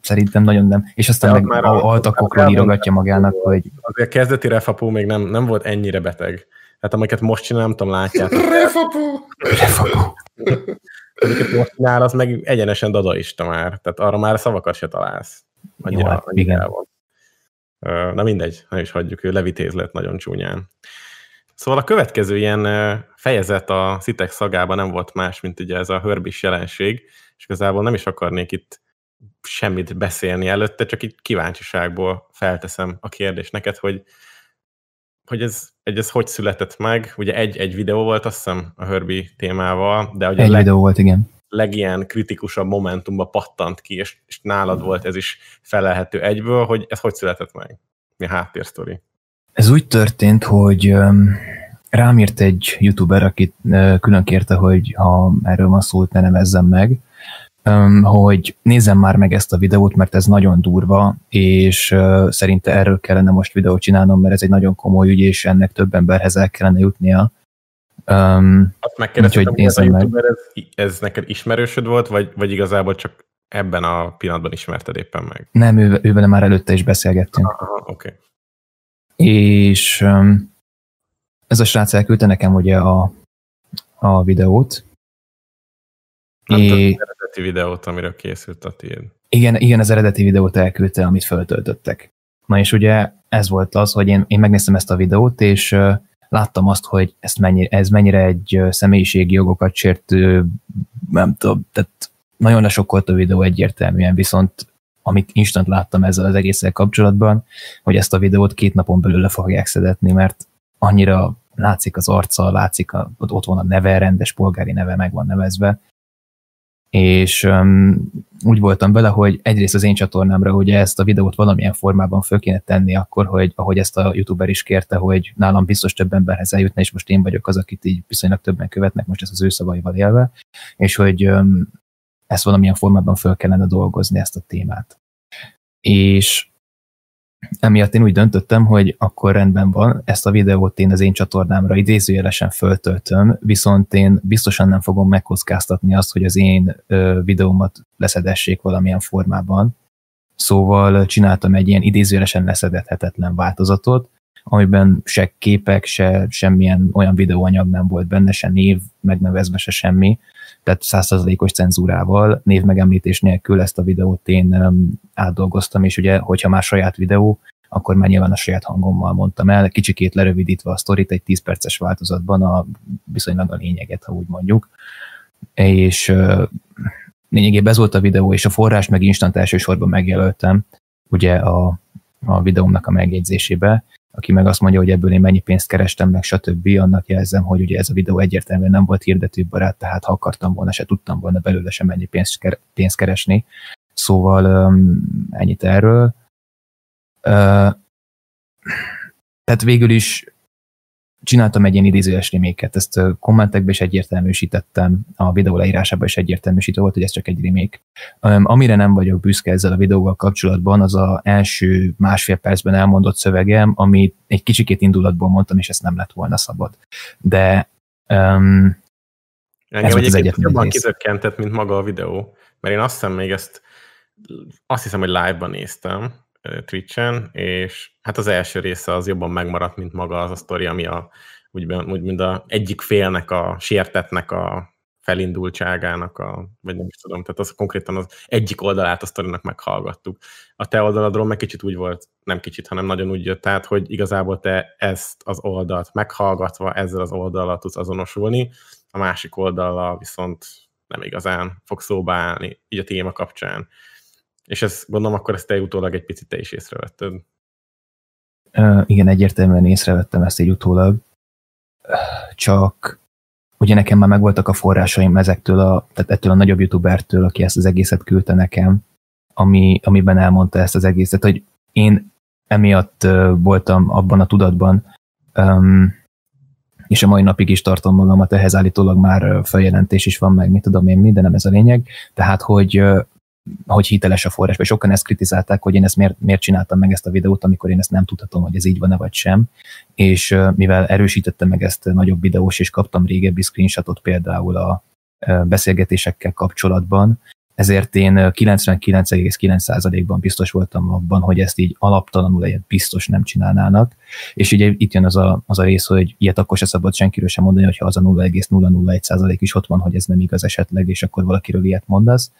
szerintem nagyon nem. És aztán meg már altakokról írogatja magának, hogy... Azért a kezdeti refapó még nem, nem volt ennyire beteg. Hát amiket most csinál, nem tudom, látjátok. Refapó! Refapó! amiket most csinál, az meg egyenesen dadaista már. Tehát arra már szavakat se találsz. Annyira, Jó, hát, igen. Van. Na mindegy, ne is hagyjuk, ő levitéz lett nagyon csúnyán. Szóval a következő ilyen fejezet a Citek szagában nem volt más, mint ugye ez a hörbis jelenség, és igazából nem is akarnék itt semmit beszélni előtte, csak itt kíváncsiságból felteszem a kérdést neked, hogy, hogy ez, egy, ez hogy született meg. Ugye egy-egy videó volt, azt hiszem, a Hörbi témával, de ugye egy leg, videó volt, igen. legilyen kritikusabb momentumban pattant ki, és, és nálad volt ez is felelhető egyből, hogy ez hogy született meg? Mi a háttérsztori? Ez úgy történt, hogy rám írt egy youtuber, akit külön kérte, hogy ha erről van szó, ne nevezzem meg, hogy nézzem már meg ezt a videót, mert ez nagyon durva, és szerinte erről kellene most videót csinálnom, mert ez egy nagyon komoly ügy, és ennek több emberhez el kellene jutnia. Um, Azt megkérdeztem, hogy ez a youtuber, ez, ez neked ismerősöd volt, vagy, vagy igazából csak ebben a pillanatban ismerted éppen meg? Nem, ő, ővel már előtte is beszélgettünk. Aha, oké. Okay és ez a srác elküldte nekem ugye a, a videót, tudom, az eredeti videót, amiről készült a tiéd. Igen, igen, az eredeti videót elküldte, amit föltöltöttek. Na és ugye ez volt az, hogy én, én megnéztem ezt a videót, és uh, láttam azt, hogy ezt mennyi, ez mennyire egy személyiségi jogokat sértő, nem tudom, tehát nagyon lesokkolt a videó egyértelműen, viszont amit instant láttam ezzel az egésszel kapcsolatban, hogy ezt a videót két napon belül le fogják szedetni, mert annyira látszik az arca, látszik, a, ott van a neve, rendes polgári neve meg van nevezve, és um, úgy voltam vele, hogy egyrészt az én csatornámra ugye ezt a videót valamilyen formában föl kéne tenni akkor, hogy ahogy ezt a youtuber is kérte, hogy nálam biztos több emberhez eljutna, és most én vagyok az, akit így viszonylag többen követnek, most ezt az ő szavaival élve, és hogy um, ezt valamilyen formában föl kellene dolgozni ezt a témát. És emiatt én úgy döntöttem, hogy akkor rendben van, ezt a videót én az én csatornámra idézőjelesen föltöltöm, viszont én biztosan nem fogom megkockáztatni azt, hogy az én videómat leszedessék valamilyen formában. Szóval csináltam egy ilyen idézőjelesen leszedhetetlen változatot, amiben se képek, se semmilyen olyan videóanyag nem volt benne, se név megnevezve, se semmi, tehát százszerzalékos cenzúrával, név megemlítés nélkül ezt a videót én átdolgoztam, és ugye, hogyha már saját videó, akkor már nyilván a saját hangommal mondtam el, kicsikét lerövidítve a sztorit egy 10 perces változatban, a viszonylag a lényeget, ha úgy mondjuk. És uh, lényegében ez volt a videó, és a forrás meg instant elsősorban megjelöltem, ugye a, a videómnak a megjegyzésébe, aki meg azt mondja, hogy ebből én mennyi pénzt kerestem, meg stb. Annak jelzem, hogy ugye ez a videó egyértelműen nem volt hirdetőbarát, tehát ha akartam volna, se tudtam volna belőle sem mennyi pénzt, pénzt keresni. Szóval um, ennyit erről. Uh, tehát végül is csináltam egy ilyen idézőes reméket, ezt kommentekbe is egyértelműsítettem, a videó leírásában is egyértelműsítő volt, hogy ez csak egy remék. Amire nem vagyok büszke ezzel a videóval kapcsolatban, az a első másfél percben elmondott szövegem, amit egy kicsikét indulatból mondtam, és ezt nem lett volna szabad. De um, Engem volt az egyetlen jobban rész. kizökkentett, mint maga a videó. Mert én azt hiszem még ezt, azt hiszem, hogy live-ban néztem Twitch-en, és hát az első része az jobban megmaradt, mint maga az a sztori, ami a, úgy, úgy mint a egyik félnek, a sértetnek a felindultságának, a, vagy nem is tudom, tehát az konkrétan az egyik oldalát a sztorinak meghallgattuk. A te oldaladról meg kicsit úgy volt, nem kicsit, hanem nagyon úgy jött át, hogy igazából te ezt az oldalt meghallgatva, ezzel az oldallal tudsz azonosulni, a másik oldallal viszont nem igazán fog szóba állni, így a téma kapcsán. És ezt gondolom, akkor ezt te utólag egy picit te is észrevetted. igen, egyértelműen észrevettem ezt így utólag, csak ugye nekem már megvoltak a forrásaim ezektől a, tehát ettől a nagyobb youtubertől, aki ezt az egészet küldte nekem, ami, amiben elmondta ezt az egészet, hogy én emiatt voltam abban a tudatban, um, és a mai napig is tartom magamat, ehhez állítólag már feljelentés is van meg, mit tudom én mi, de nem ez a lényeg. Tehát, hogy, hogy hiteles a forrás, vagy sokan ezt kritizálták, hogy én ezt miért, miért csináltam meg ezt a videót, amikor én ezt nem tudhatom, hogy ez így van-e vagy sem. És mivel erősítettem meg ezt nagyobb videós, és kaptam régebbi screenshotot például a beszélgetésekkel kapcsolatban, ezért én ö, 99,9%-ban biztos voltam abban, hogy ezt így alaptalanul egyet biztos nem csinálnának. És ugye itt jön az a, az a rész, hogy ilyet akkor se szabad senkiről sem mondani, hogyha az a 0,001% is ott van, hogy ez nem igaz esetleg, és akkor valakiről ilyet mondasz.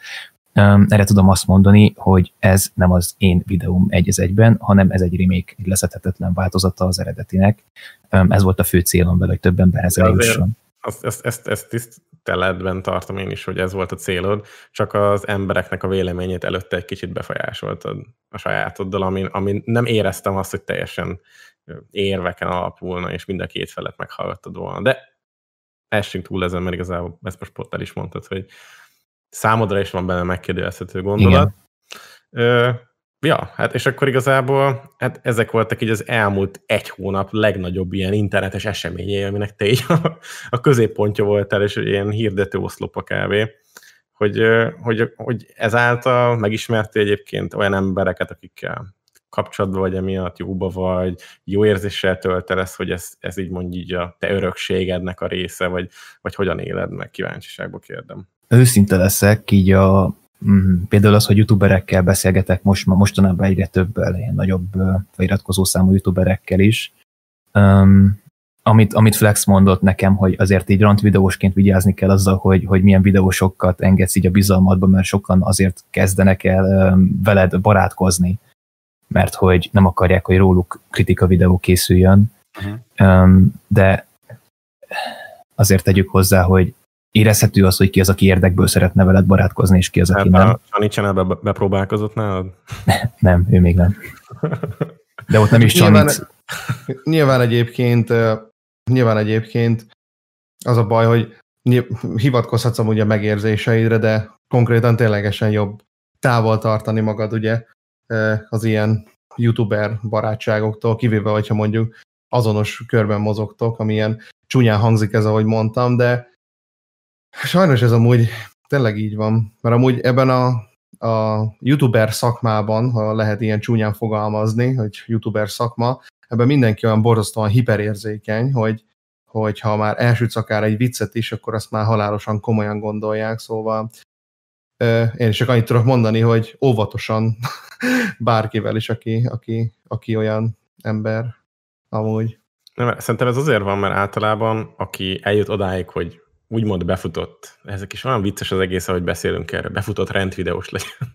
Erre tudom azt mondani, hogy ez nem az én videóm egy az egyben, hanem ez egy remake, egy leszedhetetlen változata az eredetinek. Ez volt a fő célom vele, hogy több emberhez eljusson. Azt, ezt, ezt, ezt tiszteletben tartom én is, hogy ez volt a célod, csak az embereknek a véleményét előtte egy kicsit befolyásoltad a sajátoddal, amin, amin nem éreztem azt, hogy teljesen érveken alapulna, és mind a két felet meghallgattad volna. De essünk túl ezen, mert igazából ezt most pont el is mondtad, hogy számodra is van benne megkérdezhető gondolat. Ö, ja, hát és akkor igazából hát ezek voltak így az elmúlt egy hónap legnagyobb ilyen internetes eseményei, aminek te így a, a középpontja voltál, és ilyen hirdető oszlopa kb. Hogy, hogy, hogy ezáltal megismertél egyébként olyan embereket, akikkel kapcsolatban vagy emiatt, jóba vagy, jó érzéssel töltelesz, hogy ez, ez így mondj így a te örökségednek a része, vagy, vagy hogyan éled meg, kíváncsiságból kérdem. Őszinte leszek, így a, mm, például az, hogy youtuberekkel beszélgetek most, ma mostanában egyre több ilyen nagyobb feliratkozó számú youtuberekkel is. Um, amit, amit Flex mondott nekem, hogy azért így rant videósként vigyázni kell azzal, hogy, hogy milyen videósokat engedsz így a bizalmadba, mert sokan azért kezdenek el veled barátkozni, mert hogy nem akarják, hogy róluk kritika videó készüljön. Uh-huh. De azért tegyük hozzá, hogy érezhető az, hogy ki az, aki érdekből szeretne veled barátkozni, és ki az, aki hát, nem. Sani Channel be, bepróbálkozott nálad? nem, ő még nem. De ott nem is nyilván, nyilván egyébként nyilván egyébként az a baj, hogy hivatkozhatsz amúgy a megérzéseidre, de konkrétan ténylegesen jobb távol tartani magad ugye az ilyen youtuber barátságoktól, kivéve, hogyha mondjuk azonos körben mozogtok, amilyen csúnyán hangzik ez, ahogy mondtam, de sajnos ez amúgy tényleg így van, mert amúgy ebben a, a youtuber szakmában, ha lehet ilyen csúnyán fogalmazni, hogy youtuber szakma, ebben mindenki olyan borzasztóan hiperérzékeny, hogy, hogy ha már elsütsz akár egy viccet is, akkor azt már halálosan komolyan gondolják, szóval én is csak annyit tudok mondani, hogy óvatosan bárkivel is, aki, aki, aki olyan ember amúgy. Nem, szerintem ez azért van, mert általában aki eljut odáig, hogy úgymond befutott, ezek is olyan vicces az egész, ahogy beszélünk erről, befutott rendvideós legyen,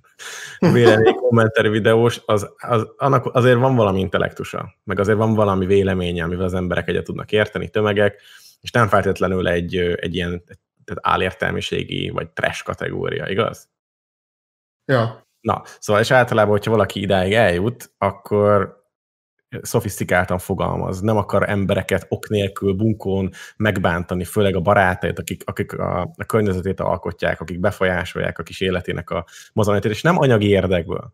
vélemény kommenter videós, az, az, annak azért van valami intellektusa, meg azért van valami véleménye, amivel az emberek egyet tudnak érteni, tömegek, és nem feltétlenül egy, egy ilyen tehát álértelmiségi vagy trash kategória, igaz? Ja. Na, szóval és általában, hogyha valaki idáig eljut, akkor szofisztikáltan fogalmaz, nem akar embereket ok nélkül, bunkón megbántani, főleg a barátait, akik, akik a, a környezetét alkotják, akik befolyásolják a kis életének a mozanatét, és nem anyagi érdekből.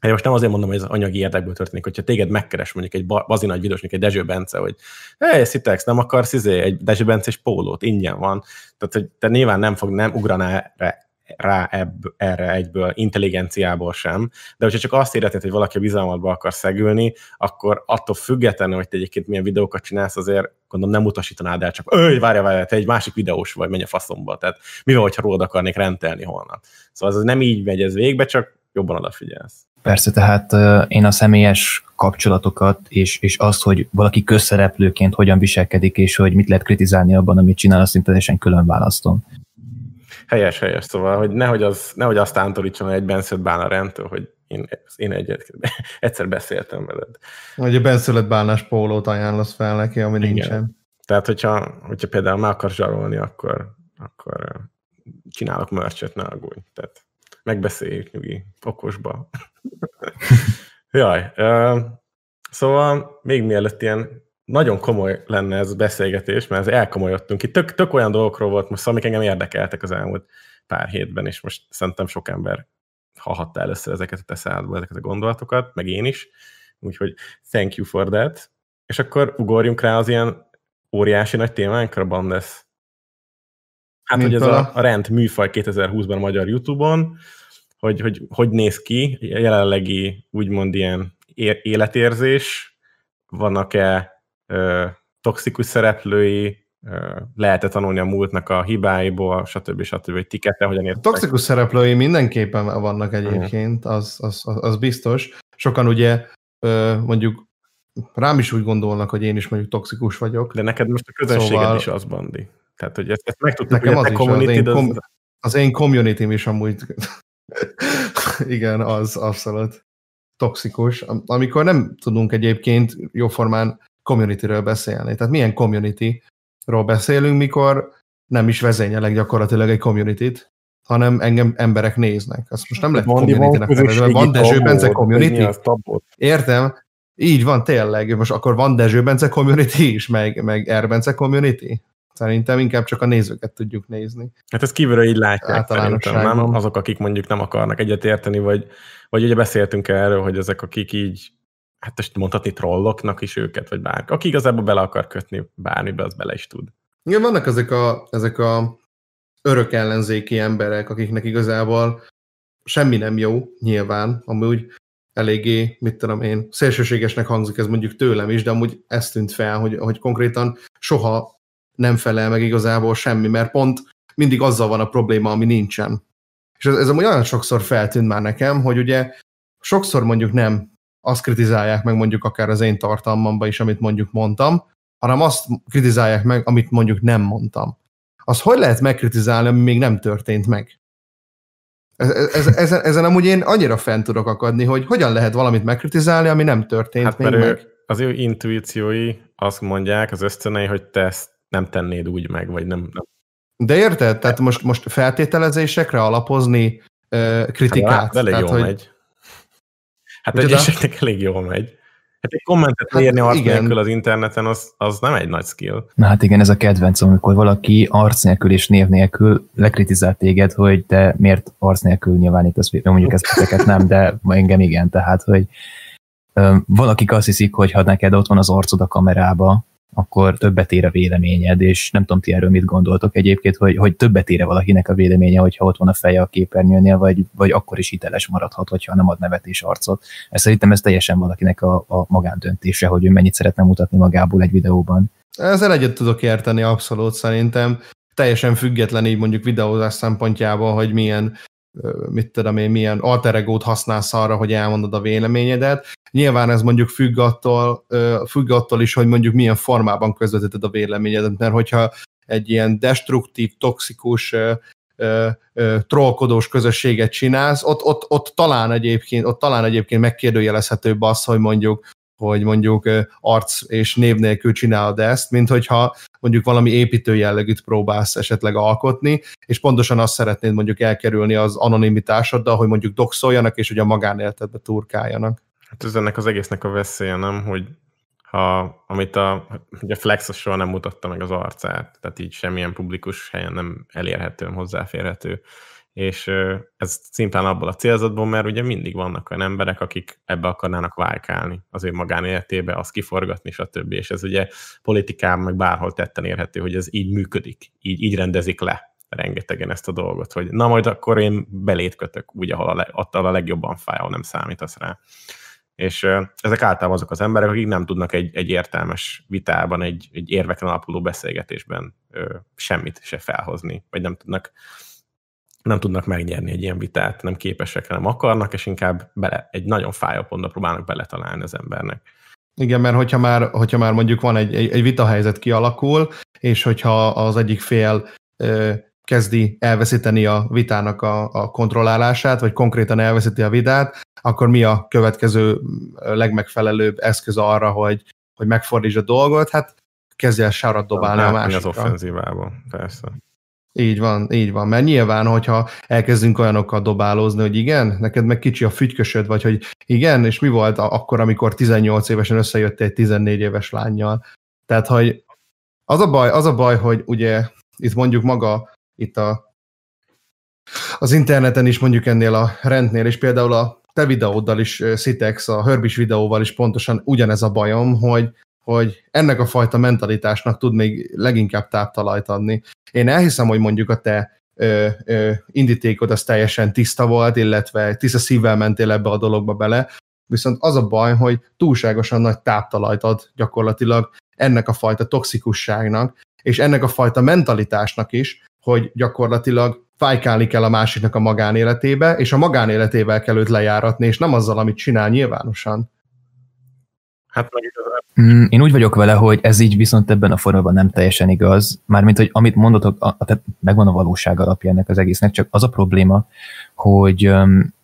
Hát most nem azért mondom, hogy ez anyagi érdekből történik, hogyha téged megkeres mondjuk egy bazi nagy videós, egy Dezső Bence, hogy hé, Szitex, nem akarsz izé, egy Dezső Bences pólót, ingyen van. Tehát, hogy te nyilván nem fog, nem ugranál rá ebb, erre egyből intelligenciából sem, de hogyha csak azt éreted, hogy valaki a bizalmadba akar szegülni, akkor attól függetlenül, hogy te egyébként milyen videókat csinálsz, azért gondolom nem utasítanád el, csak öj, várja, várja, te egy másik videós vagy, menj a faszomba. Tehát mi van, hogyha rólad akarnék rendelni holnap. Szóval ez nem így megy ez végbe, csak jobban odafigyelsz. Persze, tehát én a személyes kapcsolatokat, és, és azt, hogy valaki közszereplőként hogyan viselkedik, és hogy mit lehet kritizálni abban, amit csinál, azt teljesen külön választom. Helyes, helyes, szóval, hogy nehogy, az, nehogy azt ántorítson egy benszült bálna hogy én, én egyet, egyszer beszéltem veled. Vagy a benszülött bálnás pólót ajánlasz fel neki, ami Igen. nincsen. Tehát, hogyha, hogyha például meg akar zsarolni, akkor, akkor csinálok mörcsöt, ne aggódj. Tehát megbeszéljük nyugi, okosba. Jaj, uh, szóval még mielőtt ilyen nagyon komoly lenne ez a beszélgetés, mert ez elkomolyodtunk. Itt tök, tök olyan dolgokról volt most, amik engem érdekeltek az elmúlt pár hétben, és most szerintem sok ember hallhatta először ezeket a teszádból, ezeket a gondolatokat, meg én is. Úgyhogy thank you for that. És akkor ugorjunk rá az ilyen óriási nagy témánkra, Bandes. Hát, Mint hogy ez a, a rend műfaj 2020-ban a magyar YouTube-on, hogy, hogy hogy néz ki jelenlegi úgymond ilyen életérzés, vannak-e ö, toxikus szereplői, ö, lehet-e tanulni a múltnak a hibáiból, stb. stb. hogy tikete, hogyan értek. Toxikus szereplői mindenképpen vannak egyébként, az, az, az, az biztos. Sokan ugye ö, mondjuk rám is úgy gondolnak, hogy én is mondjuk toxikus vagyok. De neked most a közönséged szóval... is az, Bandi. Tehát, hogy ezt, ezt megtudtuk, Nekem hogy az, is, az, én kom- az én community is amúgy igen, az abszolút toxikus. Amikor nem tudunk egyébként jóformán communityről beszélni. Tehát milyen community-ról beszélünk, mikor nem is vezényelek gyakorlatilag egy community-t, hanem engem emberek néznek. Azt most nem lehet community-nek nevezni, van Dezső Bence community? Értem, így van, tényleg. Most akkor van Dezső Bence community is, meg, meg Erbence community? Szerintem inkább csak a nézőket tudjuk nézni. Hát ez kívülről így látják nem? Azok, akik mondjuk nem akarnak egyetérteni, vagy, vagy ugye beszéltünk erről, hogy ezek, akik így hát most mondhatni trolloknak is őket, vagy bárki. Aki igazából bele akar kötni bármibe, az bele is tud. Igen, vannak ezek a, ezek a örök ellenzéki emberek, akiknek igazából semmi nem jó, nyilván, amúgy eléggé, mit tudom én, szélsőségesnek hangzik ez mondjuk tőlem is, de amúgy ezt tűnt fel, hogy, hogy konkrétan soha nem felel meg igazából semmi, mert pont mindig azzal van a probléma, ami nincsen. És ez, ez amúgy olyan sokszor feltűnt már nekem, hogy ugye sokszor mondjuk nem azt kritizálják meg mondjuk akár az én tartalmamban is, amit mondjuk mondtam, hanem azt kritizálják meg, amit mondjuk nem mondtam. Az hogy lehet megkritizálni, ami még nem történt meg? Ez, ez, ezen, ezen amúgy én annyira fent tudok akadni, hogy hogyan lehet valamit megkritizálni, ami nem történt Hát még mert ő, meg. az ő intuíciói azt mondják, az ösztönei, hogy te ezt nem tennéd úgy meg, vagy nem, nem De érted? Tehát most, most feltételezésekre alapozni ö, kritikát. Hát, elég Tehát, jól hogy, megy. Hát Micsoda? egyeseknek elég jól megy. Hát egy kommentet Hát írni arc igen. nélkül az interneten, az, az nem egy nagy skill. Na hát igen, ez a kedvencem, amikor valaki arc nélkül és név nélkül lekritizál téged, hogy te miért arc nélkül nyilvánítasz, mondjuk ezt titeket nem, de engem igen, tehát, hogy valakik azt hiszik, hogy ha neked ott van az arcod a kamerába, akkor többet ér a véleményed, és nem tudom, ti erről mit gondoltok egyébként, hogy, hogy többet ér valakinek a véleménye, hogyha ott van a feje a képernyőnél, vagy, vagy akkor is hiteles maradhat, hogyha nem ad nevet és arcot. Ez szerintem ez teljesen valakinek a, a magándöntése, hogy ő mennyit szeretne mutatni magából egy videóban. Ezzel egyet tudok érteni abszolút szerintem. Teljesen független így mondjuk videózás szempontjából, hogy milyen mit tudom én, milyen alter használsz arra, hogy elmondod a véleményedet. Nyilván ez mondjuk függ attól, függ attól is, hogy mondjuk milyen formában közvetíted a véleményedet, mert hogyha egy ilyen destruktív, toxikus, trollkodós közösséget csinálsz, ott, ott, ott, talán egyébként, ott talán egyébként megkérdőjelezhetőbb az, hogy mondjuk hogy mondjuk arc és név nélkül csinálod ezt, mint hogyha mondjuk valami építő jellegűt próbálsz esetleg alkotni, és pontosan azt szeretnéd mondjuk elkerülni az anonimitásoddal, hogy mondjuk doxoljanak, és hogy a magánéletedbe turkáljanak. Hát ez ennek az egésznek a veszélye, nem? Hogy ha, amit a, ugye Flex soha nem mutatta meg az arcát, tehát így semmilyen publikus helyen nem elérhető, hozzáférhető. És ez szimplán abból a célzatból, mert ugye mindig vannak olyan emberek, akik ebbe akarnának válkálni az ő magánéletébe, azt kiforgatni, stb. És ez ugye politikában meg bárhol tetten érhető, hogy ez így működik, így, így rendezik le rengetegen ezt a dolgot, hogy na majd akkor én belét kötök úgy, ahol a, le, ott a legjobban fáj, ahol nem számítasz rá. És ezek általában azok az emberek, akik nem tudnak egy, egy értelmes vitában, egy, egy érveken alapuló beszélgetésben ö, semmit se felhozni, vagy nem tudnak nem tudnak megnyerni egy ilyen vitát, nem képesek, nem akarnak, és inkább bele, egy nagyon fájó pontba próbálnak beletalálni az embernek. Igen, mert hogyha már, hogyha már mondjuk van egy, egy, egy vitahelyzet kialakul, és hogyha az egyik fél ö, kezdi elveszíteni a vitának a, a kontrollálását, vagy konkrétan elveszíti a vitát, akkor mi a következő legmegfelelőbb eszköz arra, hogy, hogy megfordítsd a dolgot? Hát kezdje el sárat dobálni a az másikra. offenzívába, persze. Így van, így van. Mert nyilván, hogyha elkezdünk olyanokkal dobálózni, hogy igen, neked meg kicsi a fügykösöd, vagy hogy igen, és mi volt akkor, amikor 18 évesen összejöttél egy 14 éves lányjal. Tehát, hogy az a baj, az a baj, hogy ugye itt mondjuk maga itt a, az interneten is mondjuk ennél a rendnél, és például a te videóddal is, Citex, a Hörbis videóval is pontosan ugyanez a bajom, hogy, hogy ennek a fajta mentalitásnak tud még leginkább táptalajt adni. Én elhiszem, hogy mondjuk a te ö, ö, indítékod az teljesen tiszta volt, illetve tiszta szívvel mentél ebbe a dologba bele, viszont az a baj, hogy túlságosan nagy táptalajt ad gyakorlatilag ennek a fajta toxikusságnak, és ennek a fajta mentalitásnak is, hogy gyakorlatilag fájkálni kell a másiknak a magánéletébe, és a magánéletével kell őt lejáratni, és nem azzal, amit csinál nyilvánosan. Hát Mm, Én úgy vagyok vele, hogy ez így viszont ebben a formában nem teljesen igaz. Mármint, hogy amit mondotok, a, a, tehát megvan a valóság alapja ennek az egésznek, csak az a probléma, hogy um,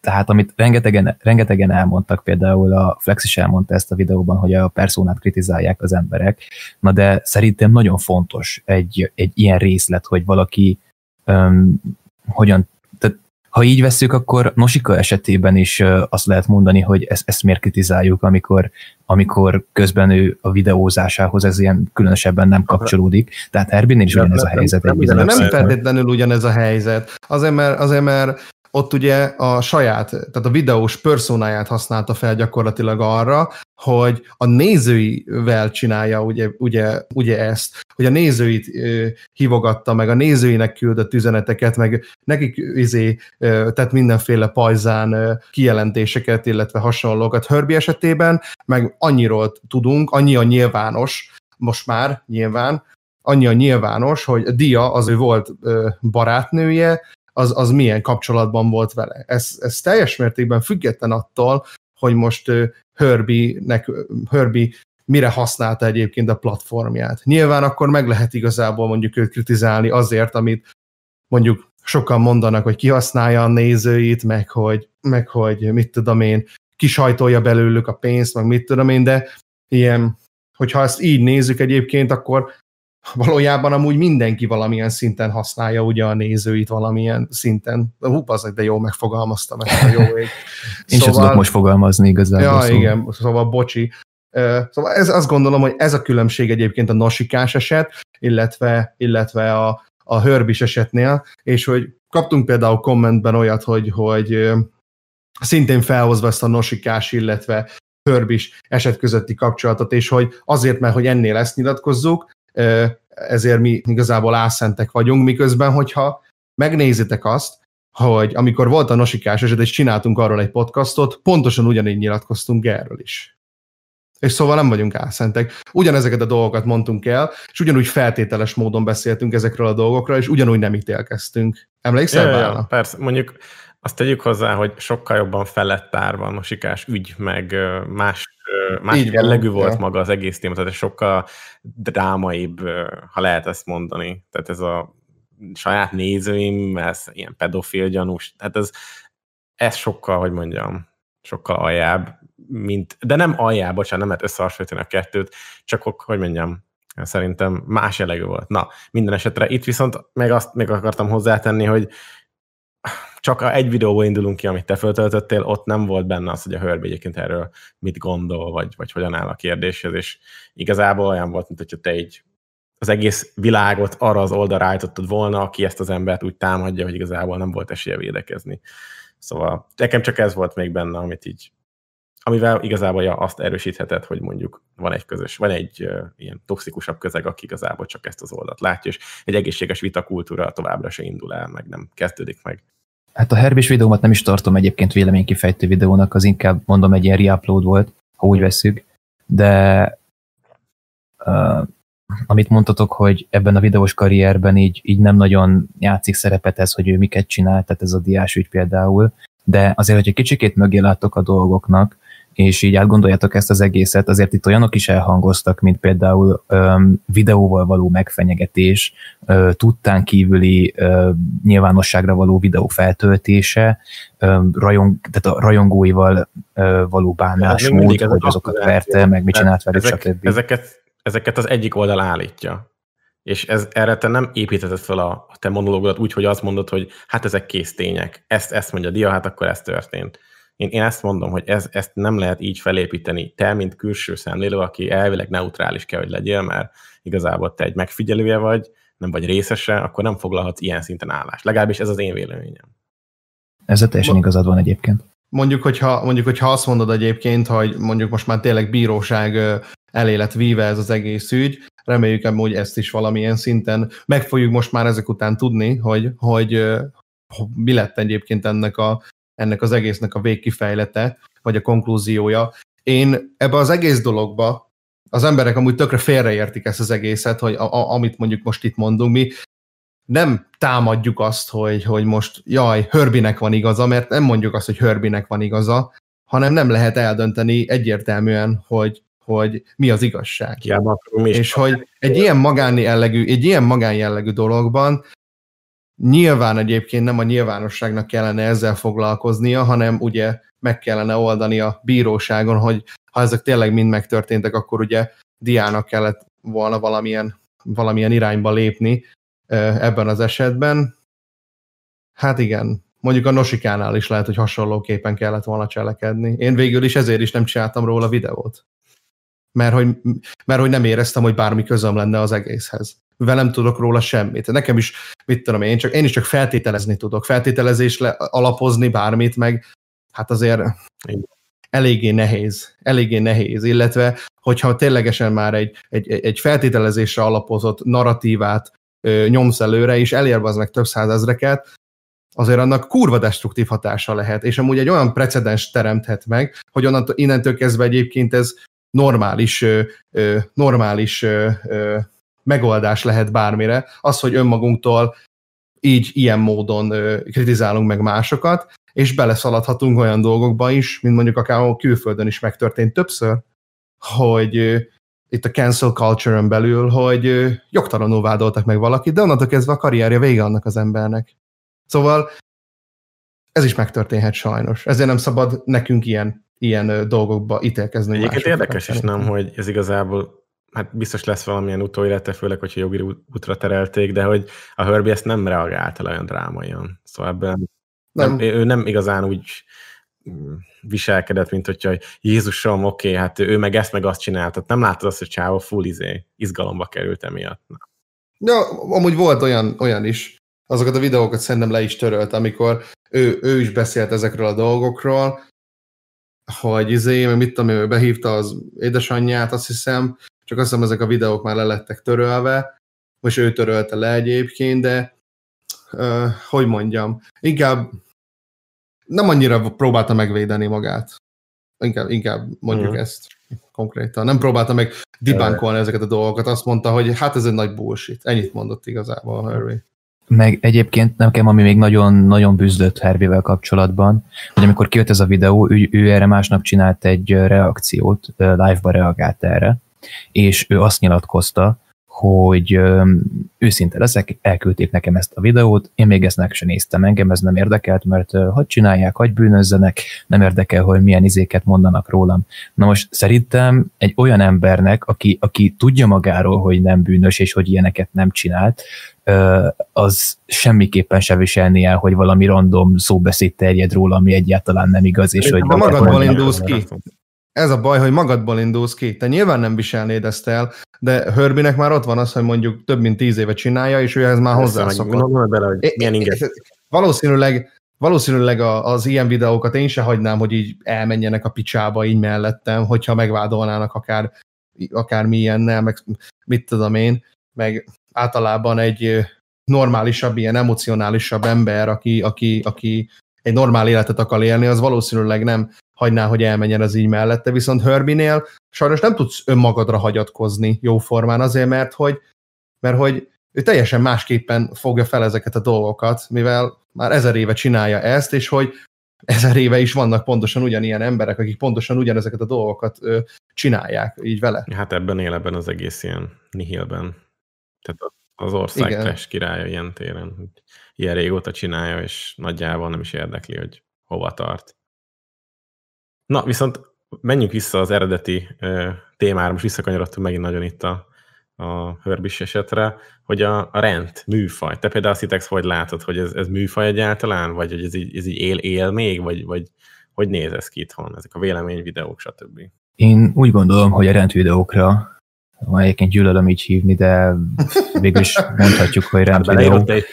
tehát amit rengetegen, rengetegen elmondtak, például a Flex is elmondta ezt a videóban, hogy a personát kritizálják az emberek, na de szerintem nagyon fontos egy, egy ilyen részlet, hogy valaki um, hogyan, ha így veszük, akkor Nosika esetében is azt lehet mondani, hogy ezt, ezt miért kritizáljuk, amikor, amikor közben ő a videózásához ez ilyen különösebben nem kapcsolódik. Tehát Herbinnél is ugyanez a helyzet nem, nem, nem feltétlenül ugyanez a helyzet. Azért mert, azért, mert ott ugye a saját, tehát a videós personáját használta fel gyakorlatilag arra, hogy a nézőivel csinálja ugye, ugye, ugye ezt, hogy a nézőit ö, hívogatta, meg a nézőinek küldött üzeneteket, meg nekik izé, ö, tehát mindenféle pajzán ö, kijelentéseket, illetve hasonlókat. Herbie esetében meg annyiról tudunk, annyi a nyilvános, most már nyilván, annyi a nyilvános, hogy Dia, az ő volt ö, barátnője, az, az milyen kapcsolatban volt vele. Ez, ez teljes mértékben független attól, hogy most Herbie-nek, Herbie mire használta egyébként a platformját. Nyilván akkor meg lehet igazából mondjuk őt kritizálni azért, amit mondjuk sokan mondanak, hogy kihasználja a nézőit, meg hogy, meg hogy mit tudom én, kisajtolja belőlük a pénzt, meg mit tudom én, de ilyen, hogyha ezt így nézzük egyébként, akkor valójában amúgy mindenki valamilyen szinten használja ugye a nézőit valamilyen szinten. Hú, az de jó megfogalmaztam ezt a jó ég. Én szóval, sem tudok most fogalmazni igazából. Ja, szóval. igen, szóval bocsi. Szóval ez, azt gondolom, hogy ez a különbség egyébként a nosikás eset, illetve, illetve a, a hörbis esetnél, és hogy kaptunk például kommentben olyat, hogy, hogy szintén felhozva ezt a nosikás, illetve hörbis eset közötti kapcsolatot, és hogy azért, mert hogy ennél ezt nyilatkozzuk, ezért mi igazából álszentek vagyunk, miközben, hogyha megnézitek azt, hogy amikor volt a nosikás eset, és csináltunk arról egy podcastot, pontosan ugyanígy nyilatkoztunk erről is. És szóval nem vagyunk álszentek. Ugyanezeket a dolgokat mondtunk el, és ugyanúgy feltételes módon beszéltünk ezekről a dolgokról, és ugyanúgy nem ítélkeztünk. Emlékszel, ja, ja, persze, mondjuk azt tegyük hozzá, hogy sokkal jobban felett tárva a nosikás ügy, meg más más Így jellegű volt ja. maga az egész téma, tehát sokkal drámaibb, ha lehet ezt mondani. Tehát ez a saját nézőim, ez ilyen pedofil gyanús, tehát ez, ez sokkal, hogy mondjam, sokkal aljább, mint, de nem aljább, bocsánat, nem lehet összehasonlítani a kettőt, csak hogy mondjam, szerintem más jellegű volt. Na, minden esetre itt viszont meg azt még akartam hozzátenni, hogy csak egy videóból indulunk ki, amit te föltöltöttél, ott nem volt benne az, hogy a Herbie egyébként erről mit gondol, vagy, vagy hogyan áll a kérdéshez, és igazából olyan volt, mint hogyha te egy az egész világot arra az oldalra állítottad volna, aki ezt az embert úgy támadja, hogy igazából nem volt esélye védekezni. Szóval nekem csak ez volt még benne, amit így, amivel igazából ja, azt erősíthetett, hogy mondjuk van egy közös, van egy uh, ilyen toxikusabb közeg, aki igazából csak ezt az oldalt látja, és egy egészséges vitakultúra továbbra se indul el, meg nem kezdődik meg. Hát a herbis videómat nem is tartom egyébként véleménykifejtő videónak, az inkább mondom egy ilyen reupload volt, ha úgy veszük, de uh, amit mondtatok, hogy ebben a videós karrierben így, így nem nagyon játszik szerepet ez, hogy ő miket csinál, tehát ez a diás ügy például, de azért, hogy egy kicsikét mögé láttok a dolgoknak, és így átgondoljátok ezt az egészet, azért itt olyanok is elhangoztak, mint például öm, videóval való megfenyegetés, ö, tudtán kívüli ö, nyilvánosságra való videó feltöltése, ö, rajong, tehát a rajongóival ö, való bánásmód, hogy azokat verte, meg mit csinált velük, ezek, stb. Ezeket, ezeket az egyik oldal állítja. És ez, erre te nem építheted fel a, a te monológodat úgy, hogy azt mondod, hogy hát ezek kész tények. Ezt, ezt mondja Dia, hát akkor ez történt én, én ezt mondom, hogy ez, ezt nem lehet így felépíteni. Te, mint külső szemlélő, aki elvileg neutrális kell, hogy legyél, mert igazából te egy megfigyelője vagy, nem vagy részese, akkor nem foglalhatsz ilyen szinten állást. Legalábbis ez az én véleményem. Ezzel teljesen igazad van egyébként. Mondjuk hogyha, mondjuk, hogyha azt mondod egyébként, hogy mondjuk most már tényleg bíróság elé lett víve ez az egész ügy, reméljük hogy ezt is valamilyen szinten meg fogjuk most már ezek után tudni, hogy, hogy, hogy mi lett egyébként ennek a ennek az egésznek a végkifejlete, vagy a konklúziója. Én ebbe az egész dologba, az emberek amúgy tökre félreértik ezt az egészet, hogy a, a, amit mondjuk most itt mondunk, mi nem támadjuk azt, hogy, hogy most jaj, Hörbinek van igaza, mert nem mondjuk azt, hogy Hörbinek van igaza, hanem nem lehet eldönteni egyértelműen, hogy, hogy mi az igazság. Ja, és hogy egy ilyen magán jellegű, egy ilyen magán jellegű dologban Nyilván egyébként nem a nyilvánosságnak kellene ezzel foglalkoznia, hanem ugye meg kellene oldani a bíróságon, hogy ha ezek tényleg mind megtörténtek, akkor ugye Diának kellett volna valamilyen, valamilyen irányba lépni ebben az esetben. Hát igen, mondjuk a Nosikánál is lehet, hogy hasonlóképpen kellett volna cselekedni. Én végül is ezért is nem csináltam róla videót. Mert hogy, mert hogy nem éreztem, hogy bármi közöm lenne az egészhez velem tudok róla semmit. Nekem is, mit tudom én, csak, én is csak feltételezni tudok, feltételezésre alapozni bármit, meg hát azért eléggé nehéz, eléggé nehéz, illetve hogyha ténylegesen már egy, egy, egy feltételezésre alapozott narratívát ö, nyomsz előre, és elérve az meg több százezreket, azért annak kurva destruktív hatása lehet, és amúgy egy olyan precedens teremthet meg, hogy onnantól, innentől kezdve egyébként ez normális, ö, ö, normális ö, ö, megoldás lehet bármire. Az, hogy önmagunktól így, ilyen módon kritizálunk meg másokat, és beleszaladhatunk olyan dolgokba is, mint mondjuk akár a külföldön is megtörtént többször, hogy itt a cancel culture-ön belül, hogy ö, jogtalanul vádoltak meg valakit, de onnantól kezdve a karrierje vége annak az embernek. Szóval ez is megtörténhet sajnos. Ezért nem szabad nekünk ilyen, ilyen ö, dolgokba ítélkezni. Egyébként érdekes is, nem, hogy ez igazából, hát biztos lesz valamilyen utóélete, főleg, hogyha jogi út- útra terelték, de hogy a Herbie ezt nem reagálta olyan drámaian. Szóval ebben nem. Nem. Ő nem igazán úgy mm, viselkedett, mint hogyha Jézusom, oké, okay, hát ő meg ezt meg azt csinált. Tehát nem láttad azt, hogy Csávó full izé, izgalomba került emiatt. Ja, amúgy volt olyan, olyan is. Azokat a videókat szerintem le is törölt, amikor ő, ő is beszélt ezekről a dolgokról, hogy izé, meg mit tudom ő behívta az édesanyját, azt hiszem, csak azt hiszem ezek a videók már le lettek törölve, most ő törölte le egyébként, de uh, hogy mondjam, inkább nem annyira próbálta megvédeni magát. Inkább, inkább mondjuk Mhm. ezt konkrétan. Nem próbálta meg debunkolni ezeket a dolgokat, azt mondta, hogy hát ez egy nagy bullshit. Ennyit mondott igazából a Harvey. Meg egyébként nekem, ami még nagyon-nagyon büzdött Hervével kapcsolatban, hogy amikor kijött ez a videó, ő, ő erre másnap csinált egy reakciót, live-ba reagált erre, és ő azt nyilatkozta, hogy őszinte leszek, elküldték nekem ezt a videót, én még ezt meg sem néztem, engem ez nem érdekelt, mert hadd csinálják, hadd bűnözzenek, nem érdekel, hogy milyen izéket mondanak rólam. Na most szerintem egy olyan embernek, aki, aki tudja magáról, hogy nem bűnös, és hogy ilyeneket nem csinált, az semmiképpen se viselni el, hogy valami random szóbeszéd terjed róla, ami egyáltalán nem igaz, és hogy de magadból indulsz ki. Ez a baj, hogy magadból indulsz ki. Te nyilván nem viselnéd ezt el, de Hörbinek már ott van az, hogy mondjuk több mint tíz éve csinálja, és ő ez már hozzászokott. Bele, hogy milyen inget. Valószínűleg, valószínűleg az ilyen videókat én se hagynám, hogy így elmenjenek a picsába így mellettem, hogyha megvádolnának akár, akár milyennel, meg mit tudom én, meg általában egy normálisabb, ilyen emocionálisabb ember, aki, aki, aki egy normál életet akar élni, az valószínűleg nem hagyná, hogy elmenjen az így mellette, viszont Herbinél sajnos nem tudsz önmagadra hagyatkozni jóformán azért, mert hogy, mert hogy ő teljesen másképpen fogja fel ezeket a dolgokat, mivel már ezer éve csinálja ezt, és hogy ezer éve is vannak pontosan ugyanilyen emberek, akik pontosan ugyanezeket a dolgokat ö, csinálják így vele. Hát ebben él ebben az egész ilyen nihilben. Tehát az ország Igen. trash királya ilyen téren. Ilyen régóta csinálja, és nagyjából nem is érdekli, hogy hova tart. Na, viszont menjünk vissza az eredeti ö, témára, most visszakanyarodtunk megint nagyon itt a, a Hörbis esetre, hogy a, a rend, műfaj. Te például Citex, hogy látod, hogy ez, ez műfaj egyáltalán, vagy hogy ez így, ez így él, él még, vagy, vagy hogy néz ez ki itthon, ezek a vélemény videók, stb. Én úgy gondolom, hogy a rendvideókra, egyébként gyűlölöm így hívni, de végül is mondhatjuk, hogy rendvideó. Egy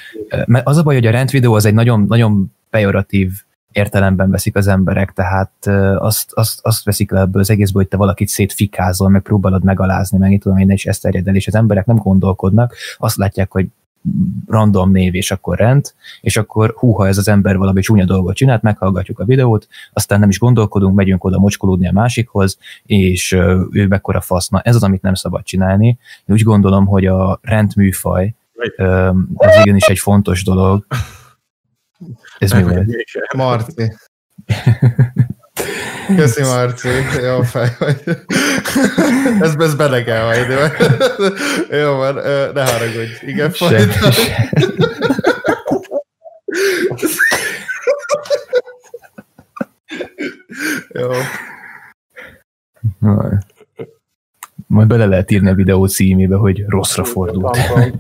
Mert az a baj, hogy a rendvideó az egy nagyon, nagyon pejoratív értelemben veszik az emberek, tehát azt, azt, azt veszik le ebből az egészből, hogy te valakit szétfikázol, meg próbálod megalázni, meg tudom én, és ezt terjed el, és az emberek nem gondolkodnak, azt látják, hogy random név, és akkor rend, és akkor húha ez az ember valami csúnya dolgot csinált, meghallgatjuk a videót, aztán nem is gondolkodunk, megyünk oda mocskolódni a másikhoz, és ő mekkora fasz. Na, ez az, amit nem szabad csinálni. Én úgy gondolom, hogy a rendműfaj, az igenis egy fontos dolog. Ez mi volt? Marci. Köszi, Marci. Jó fej vagy. Ez, ez bele kell hagyni. Jó van, ne haragudj. Igen, folytasd. Jó. Majd bele lehet írni a videó címébe, hogy rosszra fordult.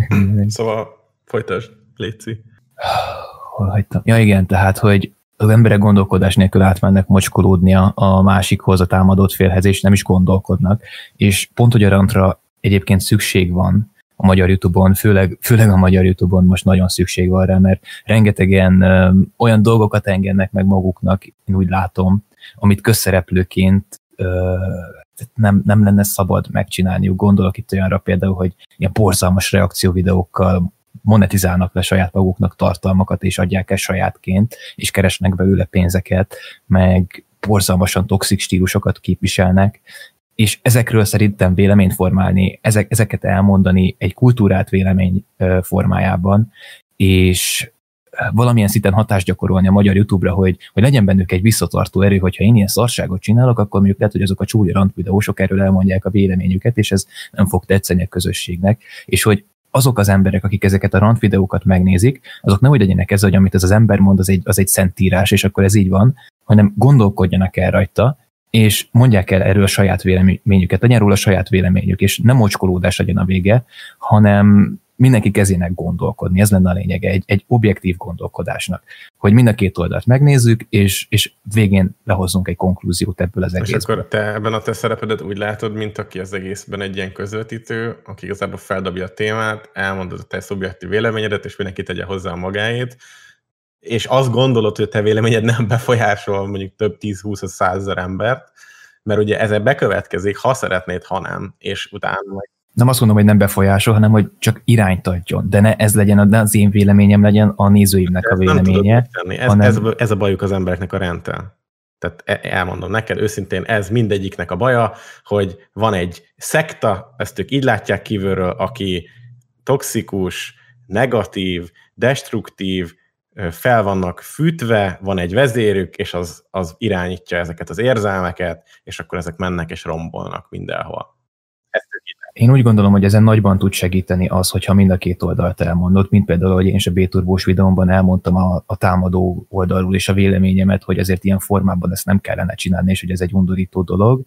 Szóval folytasd, Léci. Hol hagytam? Ja igen, tehát, hogy az emberek gondolkodás nélkül átmennek mocskolódni a, a másikhoz, a támadott félhez, és nem is gondolkodnak. És pont, hogy a rantra egyébként szükség van a magyar YouTube-on, főleg, főleg a magyar YouTube-on most nagyon szükség van rá, mert rengetegen ö, olyan dolgokat engednek meg maguknak, én úgy látom, amit közszereplőként ö, nem, nem lenne szabad megcsinálniuk. Gondolok itt olyanra például, hogy ilyen borzalmas reakcióvideókkal monetizálnak le saját maguknak tartalmakat, és adják el sajátként, és keresnek belőle pénzeket, meg borzalmasan toxik stílusokat képviselnek, és ezekről szerintem véleményt formálni, ezek, ezeket elmondani egy kultúrát vélemény formájában, és valamilyen szinten hatást gyakorolni a magyar YouTube-ra, hogy, hogy legyen bennük egy visszatartó erő, hogyha én ilyen szarságot csinálok, akkor mondjuk lehet, hogy azok a csúnya rant videósok erről elmondják a véleményüket, és ez nem fog tetszeni a közösségnek, és hogy azok az emberek, akik ezeket a rant videókat megnézik, azok nem úgy legyenek ez, hogy amit ez az ember mond, az egy, az egy szentírás, és akkor ez így van, hanem gondolkodjanak el rajta, és mondják el erről a saját véleményüket, legyen róla a saját véleményük, és nem mocskolódás legyen a vége, hanem mindenki kezének gondolkodni, ez lenne a lényege egy, egy objektív gondolkodásnak, hogy mind a két oldalt megnézzük, és, és végén lehozzunk egy konklúziót ebből az egészből. És akkor te ebben a te szerepedet úgy látod, mint aki az egészben egy ilyen közvetítő, aki igazából feldobja a témát, elmondod a te szubjektív véleményedet, és mindenki tegye hozzá a magáét, és azt gondolod, hogy a te véleményed nem befolyásol mondjuk több 10-20-100 ezer embert, mert ugye ezzel bekövetkezik, ha szeretnéd, ha nem, és utána majd nem azt mondom, hogy nem befolyásol, hanem hogy csak irányt adjon. De ne ez legyen, ne az én véleményem legyen a nézőimnek a véleménye. Ez, hanem... ez, ez a bajuk az embereknek a rendtel. Tehát e, elmondom neked őszintén, ez mindegyiknek a baja, hogy van egy szekta, ezt ők így látják kívülről, aki toxikus, negatív, destruktív, fel vannak fűtve, van egy vezérük, és az, az irányítja ezeket az érzelmeket, és akkor ezek mennek és rombolnak mindenhol. Én úgy gondolom, hogy ezen nagyban tud segíteni az, hogyha mind a két oldalt elmondott, mint például, hogy én is a B-turbós videómban elmondtam a, a támadó oldalról és a véleményemet, hogy ezért ilyen formában ezt nem kellene csinálni, és hogy ez egy undorító dolog,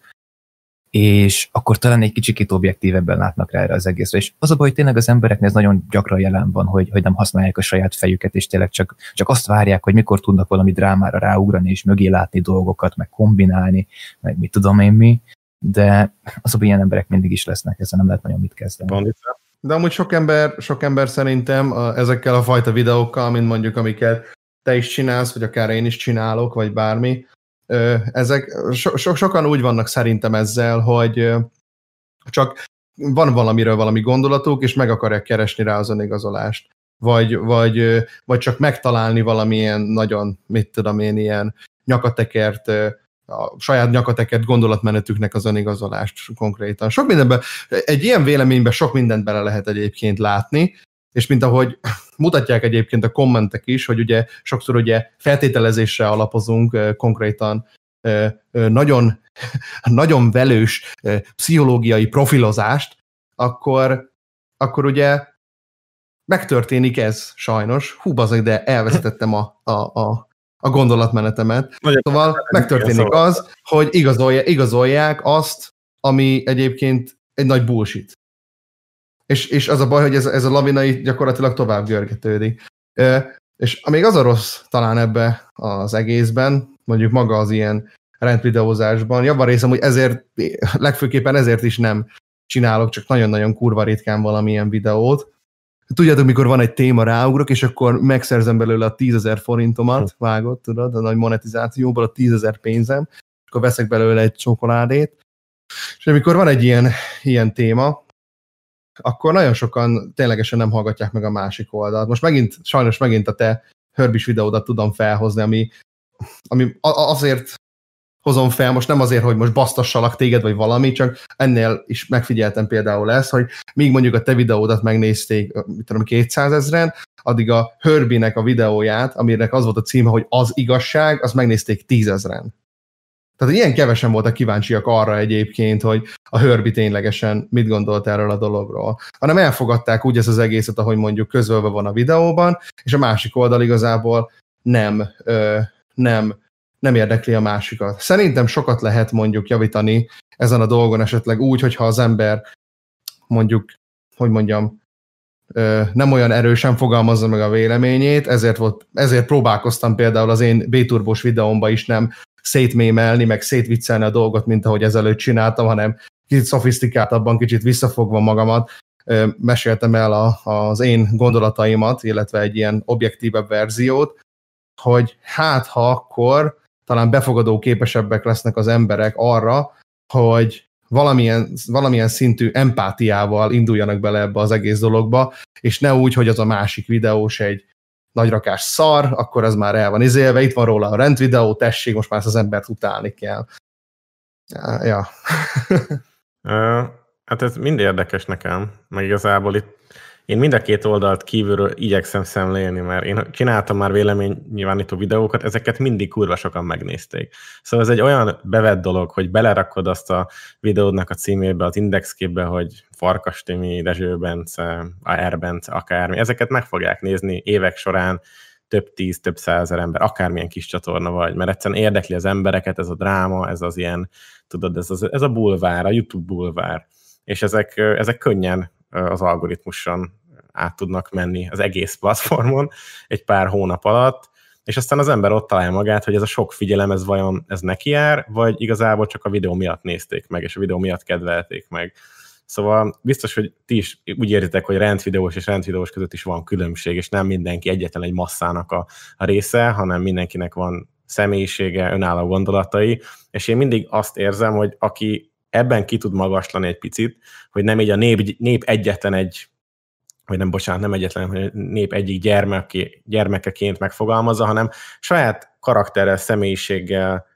és akkor talán egy kicsit objektívebben látnak rá erre az egészre. És az a baj, hogy tényleg az embereknél ez nagyon gyakran jelen van, hogy, hogy nem használják a saját fejüket, és tényleg csak, csak azt várják, hogy mikor tudnak valami drámára ráugrani, és mögé látni dolgokat, meg kombinálni, meg mit tudom én mi, de az a ilyen emberek mindig is lesznek, ezzel nem lehet nagyon mit kezdeni. De amúgy sok ember, sok ember szerintem a, ezekkel a fajta videókkal, mint mondjuk amiket te is csinálsz, vagy akár én is csinálok, vagy bármi, ezek so, so, sokan úgy vannak szerintem ezzel, hogy csak van valamiről valami gondolatuk, és meg akarják keresni rá az önigazolást. Vagy, vagy, vagy csak megtalálni valamilyen nagyon, mit tudom én, ilyen nyakatekert a saját nyakatekert gondolatmenetüknek az önigazolást konkrétan. Sok mindenben, egy ilyen véleményben sok mindent bele lehet egyébként látni, és mint ahogy mutatják egyébként a kommentek is, hogy ugye sokszor ugye feltételezésre alapozunk konkrétan nagyon, nagyon velős pszichológiai profilozást, akkor, akkor ugye megtörténik ez sajnos. Hú, bazeg, de elvesztettem a, a, a, a gondolatmenetemet. Nagyon szóval megtörténik az, hogy igazolja, igazolják azt, ami egyébként egy nagy bullshit. És, és az a baj, hogy ez, ez a lavina gyakorlatilag tovább görgetődik. És amíg az a rossz talán ebbe az egészben, mondjuk maga az ilyen rendvideózásban, jobban részem, hogy ezért, legfőképpen ezért is nem csinálok, csak nagyon-nagyon kurva ritkán valamilyen videót, Tudjátok, mikor van egy téma, ráugrok, és akkor megszerzem belőle a 10 ezer forintomat, hm. vágott, tudod, a nagy monetizációból a 10 ezer pénzem, és akkor veszek belőle egy csokoládét. És amikor van egy ilyen, ilyen téma, akkor nagyon sokan ténylegesen nem hallgatják meg a másik oldalt. Most megint, sajnos megint a te hörbis videódat tudom felhozni, ami, ami azért hozom fel, most nem azért, hogy most basztassalak téged, vagy valami, csak ennél is megfigyeltem például ezt, hogy míg mondjuk a te videódat megnézték, mit tudom, 200 ezeren, addig a Hörbinek a videóját, aminek az volt a címe, hogy az igazság, az megnézték tízezren. Tehát ilyen kevesen voltak kíváncsiak arra egyébként, hogy a Hörbi ténylegesen mit gondolt erről a dologról, hanem elfogadták úgy ezt az egészet, ahogy mondjuk közölve van a videóban, és a másik oldal igazából nem, ö, nem nem érdekli a másikat. Szerintem sokat lehet mondjuk javítani ezen a dolgon esetleg úgy, hogyha az ember mondjuk, hogy mondjam, nem olyan erősen fogalmazza meg a véleményét, ezért, volt, ezért próbálkoztam például az én B-turbós videómba is nem szétmémelni, meg szétviccelni a dolgot, mint ahogy ezelőtt csináltam, hanem kicsit szofisztikáltabban, kicsit visszafogva magamat, meséltem el a, az én gondolataimat, illetve egy ilyen objektívebb verziót, hogy hát ha akkor talán befogadó képesebbek lesznek az emberek arra, hogy valamilyen, valamilyen szintű empátiával induljanak bele ebbe az egész dologba, és ne úgy, hogy az a másik videós egy nagyrakás szar, akkor ez már el van izélve, itt van róla a rendvideó, tessék, most már ezt az embert utálni kell. Ja. hát ez mind érdekes nekem, meg igazából itt én mind a két oldalt kívülről igyekszem szemlélni, mert én csináltam már véleménynyilvánító videókat, ezeket mindig kurva sokan megnézték. Szóval ez egy olyan bevett dolog, hogy belerakod azt a videódnak a címébe, az indexképbe, hogy Farkas Timi, Dezső Bence, AR Bence, akármi. Ezeket meg fogják nézni évek során, több tíz, több százezer ember, akármilyen kis csatorna vagy, mert egyszerűen érdekli az embereket, ez a dráma, ez az ilyen, tudod, ez, az, ez a bulvár, a YouTube bulvár, és ezek, ezek könnyen az algoritmuson át tudnak menni az egész platformon egy pár hónap alatt, és aztán az ember ott találja magát, hogy ez a sok figyelem, ez vajon ez neki jár, vagy igazából csak a videó miatt nézték meg, és a videó miatt kedvelték meg. Szóval biztos, hogy ti is úgy érzitek, hogy rendvideós és rendvideós között is van különbség, és nem mindenki egyetlen egy masszának a, a része, hanem mindenkinek van személyisége, önálló gondolatai, és én mindig azt érzem, hogy aki ebben ki tud magaslani egy picit, hogy nem így a nép, nép egyetlen egy vagy nem, bocsánat, nem egyetlen, hogy nép egyik gyermeke, gyermekeként megfogalmazza, hanem saját karakterrel, személyiséggel,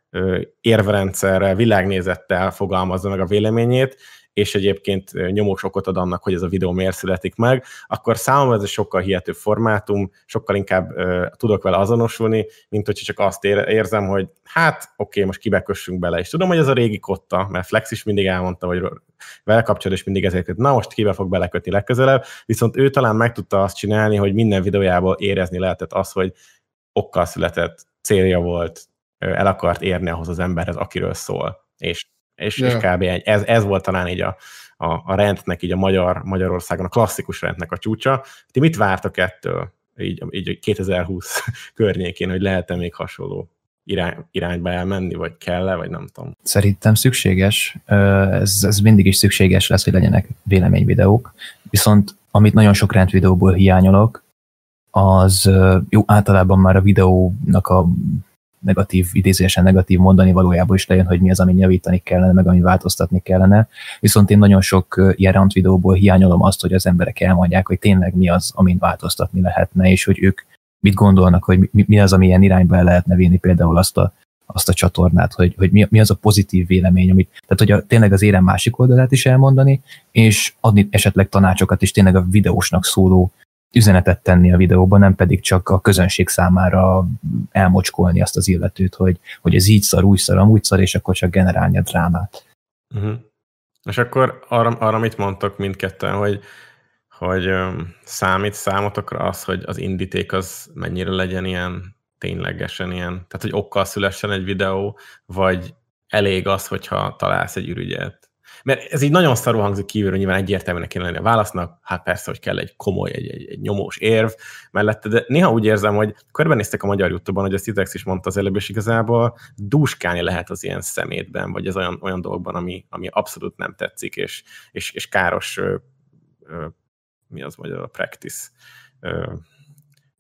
érvrendszerrel, világnézettel fogalmazza meg a véleményét, és egyébként nyomós okot ad annak, hogy ez a videó miért születik meg, akkor számomra ez egy sokkal hihetőbb formátum, sokkal inkább uh, tudok vele azonosulni, mint hogyha csak azt ér- érzem, hogy hát oké, okay, most kibekössünk bele. És tudom, hogy ez a régi kotta, mert Flex is mindig elmondta, hogy vele kapcsolatban mindig ezért, na most kibe fog belekötni legközelebb, viszont ő talán meg tudta azt csinálni, hogy minden videójából érezni lehetett az, hogy okkal született, célja volt, el akart érni ahhoz az emberhez, akiről szól. És és, yeah. és kb. Ez, ez volt talán így a, a, a rendnek, így a Magyar, Magyarországon, a klasszikus rendnek a csúcsa. Ti mit vártok ettől, így, így 2020 környékén, hogy lehet-e még hasonló irány, irányba elmenni, vagy kell-e, vagy nem tudom. Szerintem szükséges, ez, ez mindig is szükséges lesz, hogy legyenek véleményvideók, viszont amit nagyon sok rendvideóból hiányolok, az jó, általában már a videónak a negatív, idézésen negatív mondani valójában is lejön, hogy mi az, ami javítani kellene, meg ami változtatni kellene. Viszont én nagyon sok ilyen rant videóból hiányolom azt, hogy az emberek elmondják, hogy tényleg mi az, amin változtatni lehetne, és hogy ők mit gondolnak, hogy mi, mi az, ami ilyen irányba el lehetne vinni például azt a, azt a csatornát, hogy, hogy mi, mi az a pozitív vélemény, amit, tehát hogy a, tényleg az érem másik oldalát is elmondani, és adni esetleg tanácsokat is tényleg a videósnak szóló üzenetet tenni a videóban, nem pedig csak a közönség számára elmocskolni azt az illetőt, hogy, hogy ez így szar, úgy szar, amúgy szar, és akkor csak generálni a drámát. Uh-huh. És akkor arra, arra mit mondtok mindketten, hogy, hogy számít számotokra az, hogy az indíték az mennyire legyen ilyen ténylegesen ilyen, tehát hogy okkal szülessen egy videó, vagy elég az, hogyha találsz egy ürügyet, mert ez így nagyon szarul hangzik kívülről, nyilván egyértelműen kéne lenni a válasznak, hát persze, hogy kell egy komoly, egy, egy, egy nyomós érv mellette, de néha úgy érzem, hogy körbenéztek a magyar YouTube-on, hogy a Cizex is mondta az előbb, és igazából dúskálni lehet az ilyen szemétben, vagy az olyan, olyan dolgokban, ami, ami abszolút nem tetszik, és, és, és káros, ö, ö, mi az magyar a practice, ö,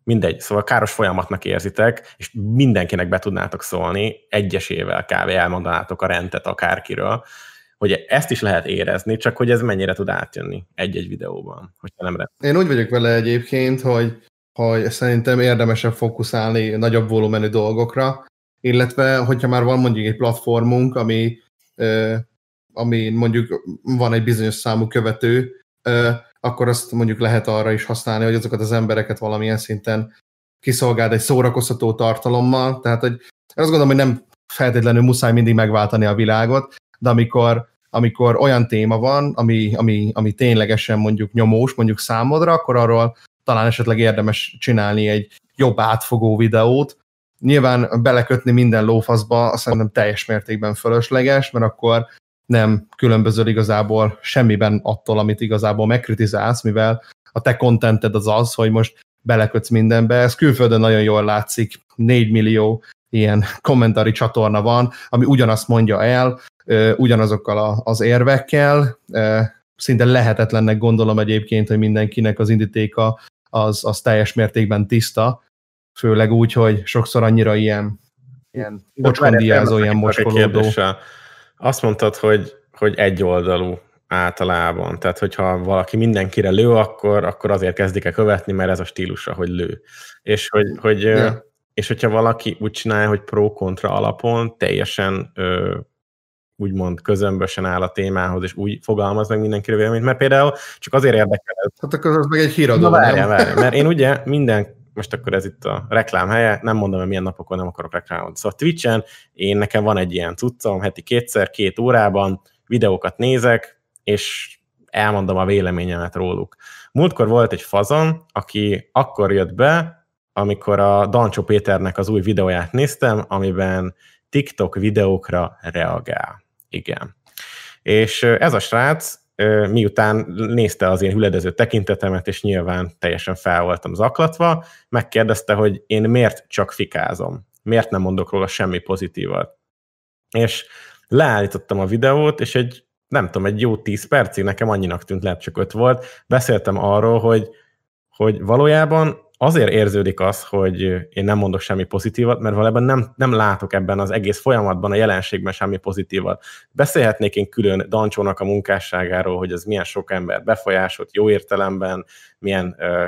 mindegy, szóval káros folyamatnak érzitek, és mindenkinek be tudnátok szólni, egyesével kb. elmondanátok a rendet akárkiről, hogy ezt is lehet érezni, csak hogy ez mennyire tud átjönni egy-egy videóban, hogy nem rend. Én úgy vagyok vele egyébként, hogy, hogy szerintem érdemesebb fókuszálni nagyobb volumenű dolgokra, illetve hogyha már van mondjuk egy platformunk, ami, ami mondjuk van egy bizonyos számú követő, akkor azt mondjuk lehet arra is használni, hogy azokat az embereket valamilyen szinten kiszolgáld egy szórakoztató tartalommal. Tehát, hogy azt gondolom, hogy nem feltétlenül muszáj mindig megváltani a világot, de amikor amikor olyan téma van, ami, ami, ami ténylegesen mondjuk nyomós, mondjuk számodra, akkor arról talán esetleg érdemes csinálni egy jobb átfogó videót. Nyilván belekötni minden lófaszba szerintem teljes mértékben fölösleges, mert akkor nem különböző igazából semmiben attól, amit igazából megkritizálsz, mivel a te contented az az, hogy most belekötsz mindenbe. Ez külföldön nagyon jól látszik, 4 millió ilyen kommentári csatorna van, ami ugyanazt mondja el, ugyanazokkal az érvekkel. Szinte lehetetlennek gondolom egyébként, hogy mindenkinek az indítéka az, az teljes mértékben tiszta, főleg úgy, hogy sokszor annyira ilyen, ilyen bocskondiázó, ilyen mocskolódó. Azt mondtad, hogy, hogy egyoldalú általában. Tehát, hogyha valaki mindenkire lő, akkor, akkor azért kezdik el követni, mert ez a stílusa, hogy lő. És hogy, hogy yeah. és hogyha valaki úgy csinálja, hogy pro-kontra alapon teljesen ö, úgymond közömbösen áll a témához, és úgy fogalmaz meg mindenkire véleményt, mert például csak azért érdekel ez. Hát akkor az meg egy híradó, Na várjál, várjál, mert én ugye minden, most akkor ez itt a reklám helye, nem mondom, hogy milyen napokon nem akarok reklámot. Szóval Twitch-en én nekem van egy ilyen cuccom, heti kétszer, két órában videókat nézek, és elmondom a véleményemet róluk. Múltkor volt egy fazon, aki akkor jött be, amikor a Dancsó Péternek az új videóját néztem, amiben TikTok videókra reagál. Igen. És ez a srác, miután nézte az én hüledező tekintetemet, és nyilván teljesen fel voltam zaklatva, megkérdezte, hogy én miért csak fikázom, miért nem mondok róla semmi pozitívat. És leállítottam a videót, és egy, nem tudom, egy jó tíz percig, nekem annyinak tűnt, lehet csak öt volt, beszéltem arról, hogy, hogy valójában azért érződik az, hogy én nem mondok semmi pozitívat, mert valójában nem, nem látok ebben az egész folyamatban, a jelenségben semmi pozitívat. Beszélhetnék én külön Dancsónak a munkásságáról, hogy ez milyen sok ember befolyásolt jó értelemben, milyen ö,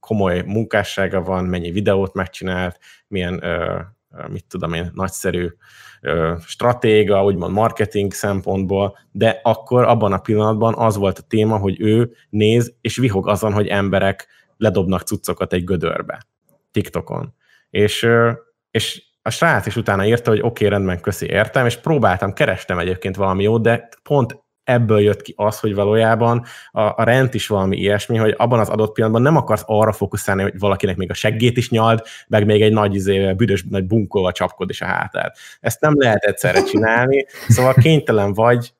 komoly munkássága van, mennyi videót megcsinált, milyen, ö, mit tudom én, nagyszerű ö, stratéga, úgymond marketing szempontból, de akkor abban a pillanatban az volt a téma, hogy ő néz és vihog azon, hogy emberek ledobnak cuccokat egy gödörbe TikTokon. És, és a srác is utána írta, hogy oké, okay, rendben, köszi, értem, és próbáltam, kerestem egyébként valami jót, de pont ebből jött ki az, hogy valójában a, a rend is valami ilyesmi, hogy abban az adott pillanatban nem akarsz arra fókuszálni, hogy valakinek még a seggét is nyald, meg még egy nagy izé, büdös nagy bunkóval csapkod is a hátát. Ezt nem lehet egyszerre csinálni, szóval kénytelen vagy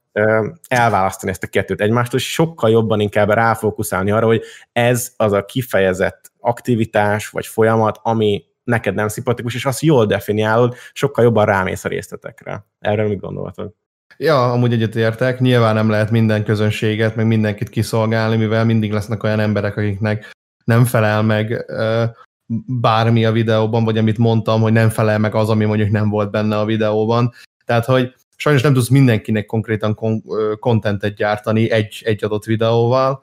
elválasztani ezt a kettőt egymástól, és sokkal jobban inkább ráfókuszálni arra, hogy ez az a kifejezett aktivitás vagy folyamat, ami neked nem szimpatikus, és azt jól definiálod, sokkal jobban rámész a részletekre. Erről mit gondoltad? Ja, amúgy egyetértek. Nyilván nem lehet minden közönséget, meg mindenkit kiszolgálni, mivel mindig lesznek olyan emberek, akiknek nem felel meg bármi a videóban, vagy amit mondtam, hogy nem felel meg az, ami mondjuk nem volt benne a videóban. Tehát, hogy sajnos nem tudsz mindenkinek konkrétan kontentet gyártani egy, egy adott videóval,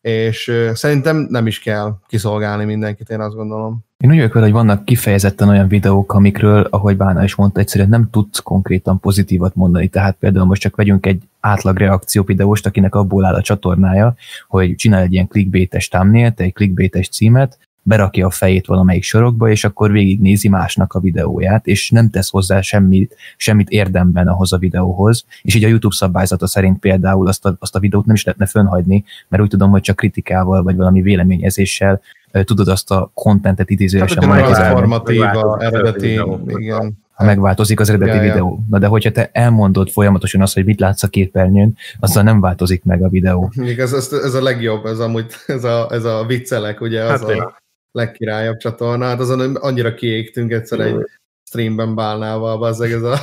és szerintem nem is kell kiszolgálni mindenkit, én azt gondolom. Én úgy vagyok hogy vannak kifejezetten olyan videók, amikről, ahogy Bána is mondta, egyszerűen nem tudsz konkrétan pozitívat mondani. Tehát például most csak vegyünk egy átlag reakció videóst, akinek abból áll a csatornája, hogy csinál egy ilyen clickbaites thumbnail egy clickbaites címet, berakja a fejét valamelyik sorokba, és akkor végignézi másnak a videóját, és nem tesz hozzá semmit, semmit érdemben ahhoz a videóhoz, és így a YouTube szabályzata szerint például azt a, azt a videót nem is lehetne fönhagyni, mert úgy tudom, hogy csak kritikával, vagy valami véleményezéssel tudod azt a kontentet idézőjesen hát, monetizálni. formatíva, eredeti, igen. Ha megváltozik az eredeti ja, videó. Na de hogyha te elmondod folyamatosan azt, hogy mit látsz a képernyőn, azzal nem változik meg a videó. Még ez, ez, ez a legjobb, ez amúgy, ez a, ez a viccelek, ugye, az hát, a, legkirályabb csatorna, hát azon annyira kiégtünk egyszer egy streamben bálnával, bazzeg ez a,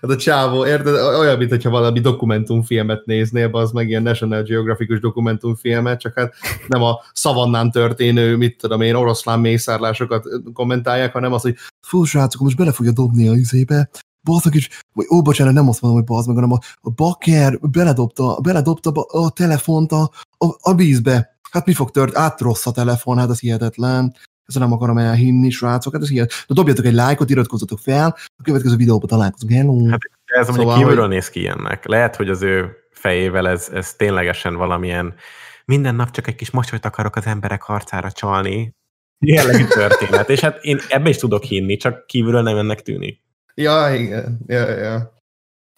ez a csávó, érted? Olyan, mint hogyha valami dokumentumfilmet néznél, az meg ilyen National Geographic dokumentumfilmet, csak hát nem a szavannán történő, mit tudom én, oroszlán mészárlásokat kommentálják, hanem az, hogy fú, srácok, most bele fogja dobni a izébe, bazdok is, vagy ó, bocsánat, nem azt mondom, hogy bazd meg, hanem a, a bakker beledobta, beledobta a, a telefont a, a, a vízbe, hát mi fog tört, átrossz a telefon, hát ez hihetetlen, ezt nem akarom elhinni, srácok, hát ez hihetetlen. De dobjatok egy lájkot, iratkozzatok fel, a következő videóban találkozunk, hello! Hát ez szóval, mondjuk kívülről hogy... néz ki ilyennek. Lehet, hogy az ő fejével ez, ez ténylegesen valamilyen minden nap csak egy kis mosolyt akarok az emberek harcára csalni, jellegű történet. És hát én ebbe is tudok hinni, csak kívülről nem ennek tűnik. Ja, igen. Ja, ja.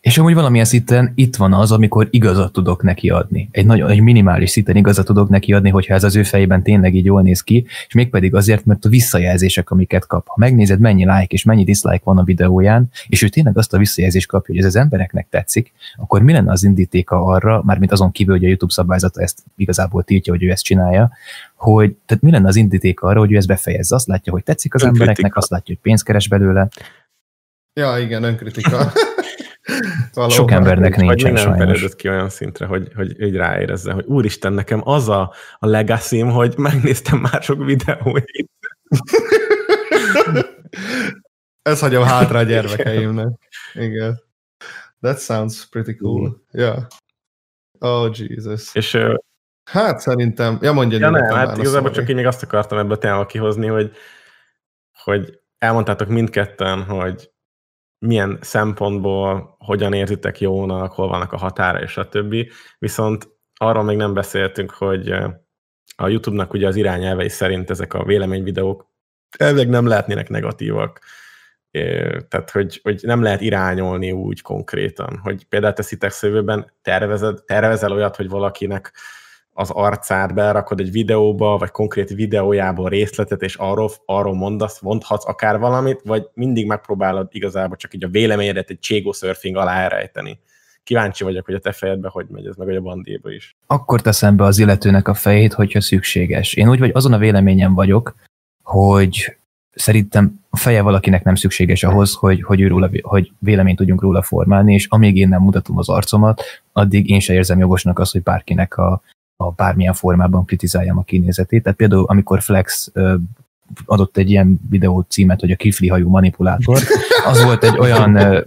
És amúgy valamilyen szinten itt van az, amikor igazat tudok neki adni. Egy nagyon egy minimális szinten igazat tudok neki adni, hogyha ez az ő fejében tényleg így jól néz ki, és mégpedig azért, mert a visszajelzések, amiket kap. Ha megnézed, mennyi like és mennyi dislike van a videóján, és ő tényleg azt a visszajelzést kapja, hogy ez az embereknek tetszik, akkor mi lenne az indítéka arra, mármint azon kívül, hogy a YouTube szabályzata ezt igazából tiltja, hogy ő ezt csinálja, hogy tehát mi lenne az indítéka arra, hogy ő ezt befejezze. Azt látja, hogy tetszik az önkritika. embereknek, azt látja, hogy pénzt keres belőle. Ja, igen, önkritika. Valóban. Sok embernek nincs nem sajnos. ki olyan szintre, hogy, hogy így ráérezze, hogy úristen, nekem az a, a legacy hogy megnéztem már sok videóit. Ez hagyom hátra a gyermekeimnek. Igen. That sounds pretty cool. Yeah. Oh, Jesus. És uh, Hát szerintem, ja mondja. Ja nem, hát igazából csak én még azt akartam ebből a kihozni, hogy, hogy elmondtátok mindketten, hogy milyen szempontból, hogyan érzitek jónak, hol vannak a határa, és a többi. Viszont arról még nem beszéltünk, hogy a YouTube-nak ugye az irányelvei szerint ezek a véleményvideók elvég nem lehetnének negatívak. Tehát, hogy, hogy nem lehet irányolni úgy konkrétan, hogy például te Szitex tervezed, tervezel olyat, hogy valakinek az arcát berakod egy videóba, vagy konkrét videójából részletet, és arról, arról mondasz, mondhatsz akár valamit, vagy mindig megpróbálod igazából csak így a véleményedet egy cségó surfing alá elrejteni. Kíváncsi vagyok, hogy a te fejedbe hogy megy ez, meg a bandéba is. Akkor teszem be az illetőnek a fejét, hogyha szükséges. Én úgy vagy azon a véleményem vagyok, hogy szerintem a feje valakinek nem szükséges ahhoz, hogy, hogy, róla, hogy véleményt tudjunk róla formálni, és amíg én nem mutatom az arcomat, addig én se érzem jogosnak azt, hogy bárkinek a, a bármilyen formában kritizáljam a kinézetét. Tehát például, amikor Flex adott egy ilyen videó címet, hogy a kifli hajú manipulátor, az volt egy olyan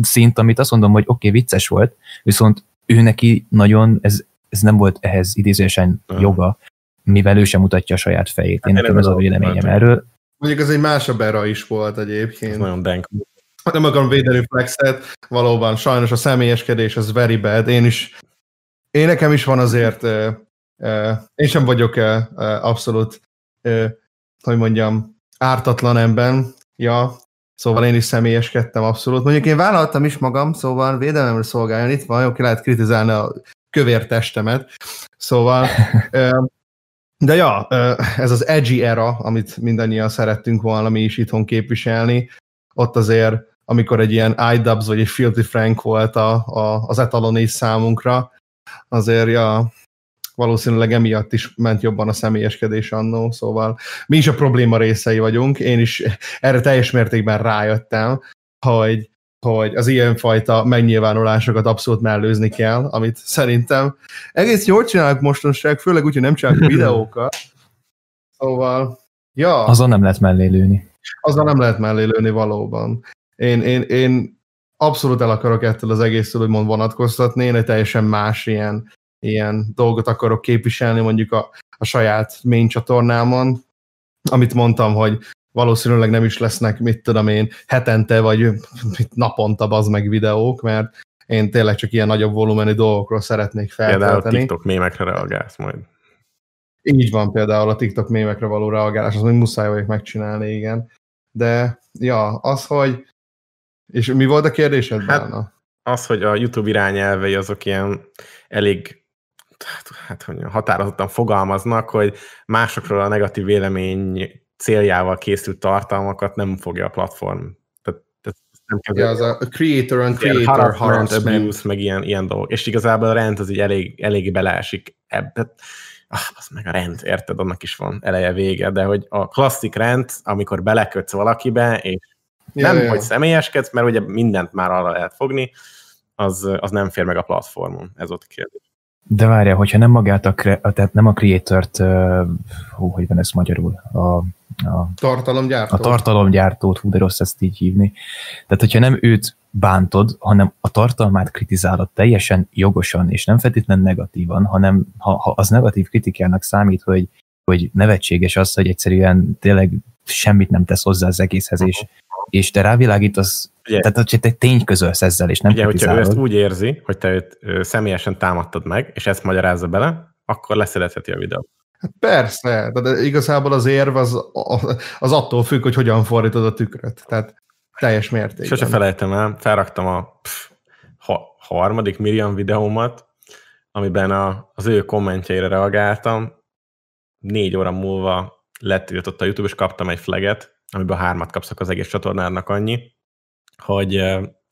szint, amit azt mondom, hogy oké, okay, vicces volt, viszont ő neki nagyon, ez, ez nem volt ehhez idézősen joga, mivel ő sem mutatja a saját fejét. Én hát nekem ez a véleményem erről. Mondjuk ez egy másabb era is volt egyébként. Ez nagyon denk. Nem akarom védeni Flexet, valóban sajnos a személyeskedés az very bad. Én is én nekem is van azért, én sem vagyok abszolút, hogy mondjam, ártatlan ember, ja, szóval én is személyeskedtem abszolút. Mondjuk én vállaltam is magam, szóval védelemre szolgáljon, itt van, jó, ki lehet kritizálni a kövér testemet, szóval, de ja, ez az edgy era, amit mindannyian szerettünk volna mi is itthon képviselni, ott azért, amikor egy ilyen iDubbbz vagy egy Filthy Frank volt a, a, az etalon számunkra, azért ja, valószínűleg emiatt is ment jobban a személyeskedés annó, szóval mi is a probléma részei vagyunk, én is erre teljes mértékben rájöttem, hogy, hogy az ilyenfajta megnyilvánulásokat abszolút mellőzni kell, amit szerintem egész jól csinálok mostanság, főleg úgy, hogy nem csinálok videókat, szóval, ja. Azon nem lehet mellé lőni. Azon nem lehet mellé lőni valóban. Én, én, én abszolút el akarok ettől az egésztől mond vonatkoztatni, én egy teljesen más ilyen, ilyen dolgot akarok képviselni mondjuk a, a saját main csatornámon, amit mondtam, hogy valószínűleg nem is lesznek, mit tudom én, hetente vagy naponta az meg videók, mert én tényleg csak ilyen nagyobb volumenű dolgokról szeretnék feltölteni. Például a TikTok mémekre reagálsz majd. Így van például a TikTok mémekre való reagálás, az még muszáj vagyok megcsinálni, igen. De ja, az, hogy és mi volt a kérdésed, hát, Az, hogy a YouTube irányelvei azok ilyen elég hát, hát hogy határozottan fogalmaznak, hogy másokról a negatív vélemény céljával készült tartalmakat nem fogja a platform. Tehát, tehát nem ja, az a creator and creator harassment, harassment. abuse, meg ilyen, ilyen dolgok. És igazából a rend az így elég, elég beleesik ebbe. Ah, az meg a rend, érted, annak is van eleje vége, de hogy a klasszik rend, amikor belekötsz valakibe, és Ja, nem, ja. hogy személyeskedsz, mert ugye mindent már arra lehet fogni, az, az nem fér meg a platformon. Ez ott kérdés. De várja, hogyha nem magát a, tehát nem a creator-t, hú, hogy van ez magyarul, a, a tartalomgyártót. A tartalomgyártót, hú, de rossz ezt így hívni. Tehát, hogyha nem őt bántod, hanem a tartalmát kritizálod teljesen jogosan, és nem feltétlenül negatívan, hanem ha, ha az negatív kritikának számít, hogy, hogy nevetséges az, hogy egyszerűen tényleg semmit nem tesz hozzá az egészhez, és és te rávilágítasz, Ugye, tehát hogy te tény közölsz ezzel, és nem Ugye, hogyha ő ezt úgy érzi, hogy te őt személyesen támadtad meg, és ezt magyarázza bele, akkor leszedetheti a videót. Hát persze, de igazából az érv az, az attól függ, hogy hogyan fordítod a tükröt. Tehát teljes mértékben. Sose felejtem el, felraktam a pff, ha, harmadik Miriam videómat, amiben a, az ő kommentjeire reagáltam. Négy óra múlva letiltott a YouTube, és kaptam egy flaget, amiben hármat kapszak az egész csatornának annyi, hogy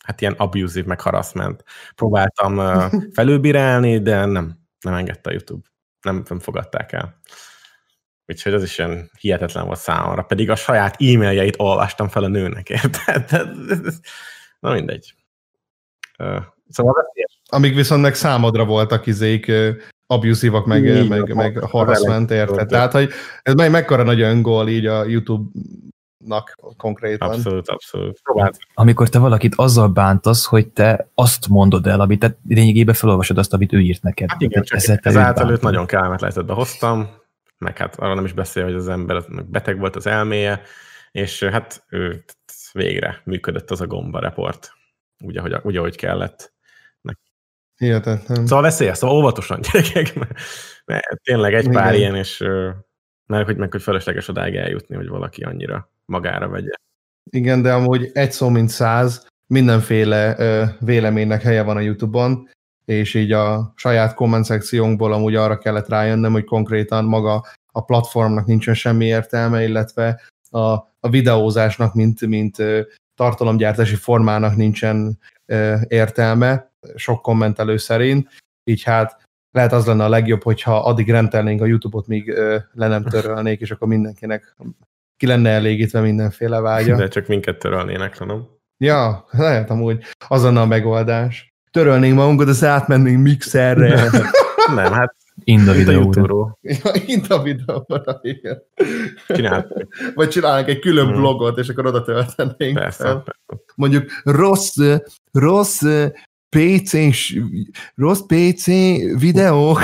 hát ilyen abusive, meg harassment. Próbáltam felülbírálni, de nem, nem engedte a YouTube. Nem, nem fogadták el. Úgyhogy ez is ilyen hihetetlen volt számomra. Pedig a saját e-mailjeit olvastam fel a nőnek, érted? Na mindegy. Szóval. Amíg viszont meg számodra voltak izék abusívak, meg, meg, meg harassment, érted? Tehát, hogy ez meg mekkora nagy öngól így a YouTube nak konkrétan. Abszolút, abszolút. Próbáld. Amikor te valakit azzal bántasz, hogy te azt mondod el, amit te lényegében felolvasod azt, amit ő írt neked. Hát igen, csak ezáltal őt nagyon kellemetlen helyzetbe hoztam, meg hát arra nem is beszél, hogy az ember beteg volt az elméje, és hát ő végre működött az a gomba report, úgy, ahogy, úgy, ahogy kellett. Hihetetlen. Szóval veszélyes, szóval óvatosan gyerekek, mert, mert tényleg egy pár Igen. ilyen, és meg hogy, meg, hogy felesleges odáig eljutni, hogy valaki annyira magára vegye. Igen, de amúgy egy szó, mint száz, mindenféle ö, véleménynek helye van a YouTube-on, és így a saját komment szekciónkból amúgy arra kellett rájönnöm, hogy konkrétan maga a platformnak nincsen semmi értelme, illetve a, a videózásnak, mint, mint ö, tartalomgyártási formának nincsen ö, értelme, sok kommentelő szerint, így hát lehet az lenne a legjobb, hogyha addig rendelnénk a YouTube-ot, míg ö, le nem törölnék, és akkor mindenkinek ki lenne elégítve mindenféle vágya. De csak minket törölnének, hanem. Ja, lehet amúgy. Az lenne a megoldás. Törölnénk magunkat, az átmennénk mixerre. Nem, hát Ind a videóra. Ja, itt a videóra, igen. csináltuk. Vagy csinálnánk egy külön Mhm. blogot, és akkor oda töltenénk. Persze. fel. Mondjuk rossz, rossz PC, rossz PC videók.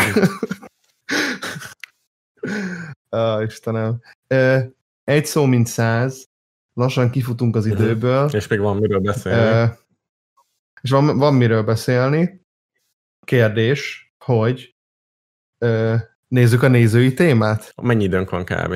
ah, Istenem. Egy szó, mint száz. Lassan kifutunk az időből. És még van miről beszélni. És van, van miről beszélni. Kérdés, hogy nézzük a nézői témát? Mennyi időnk van kb?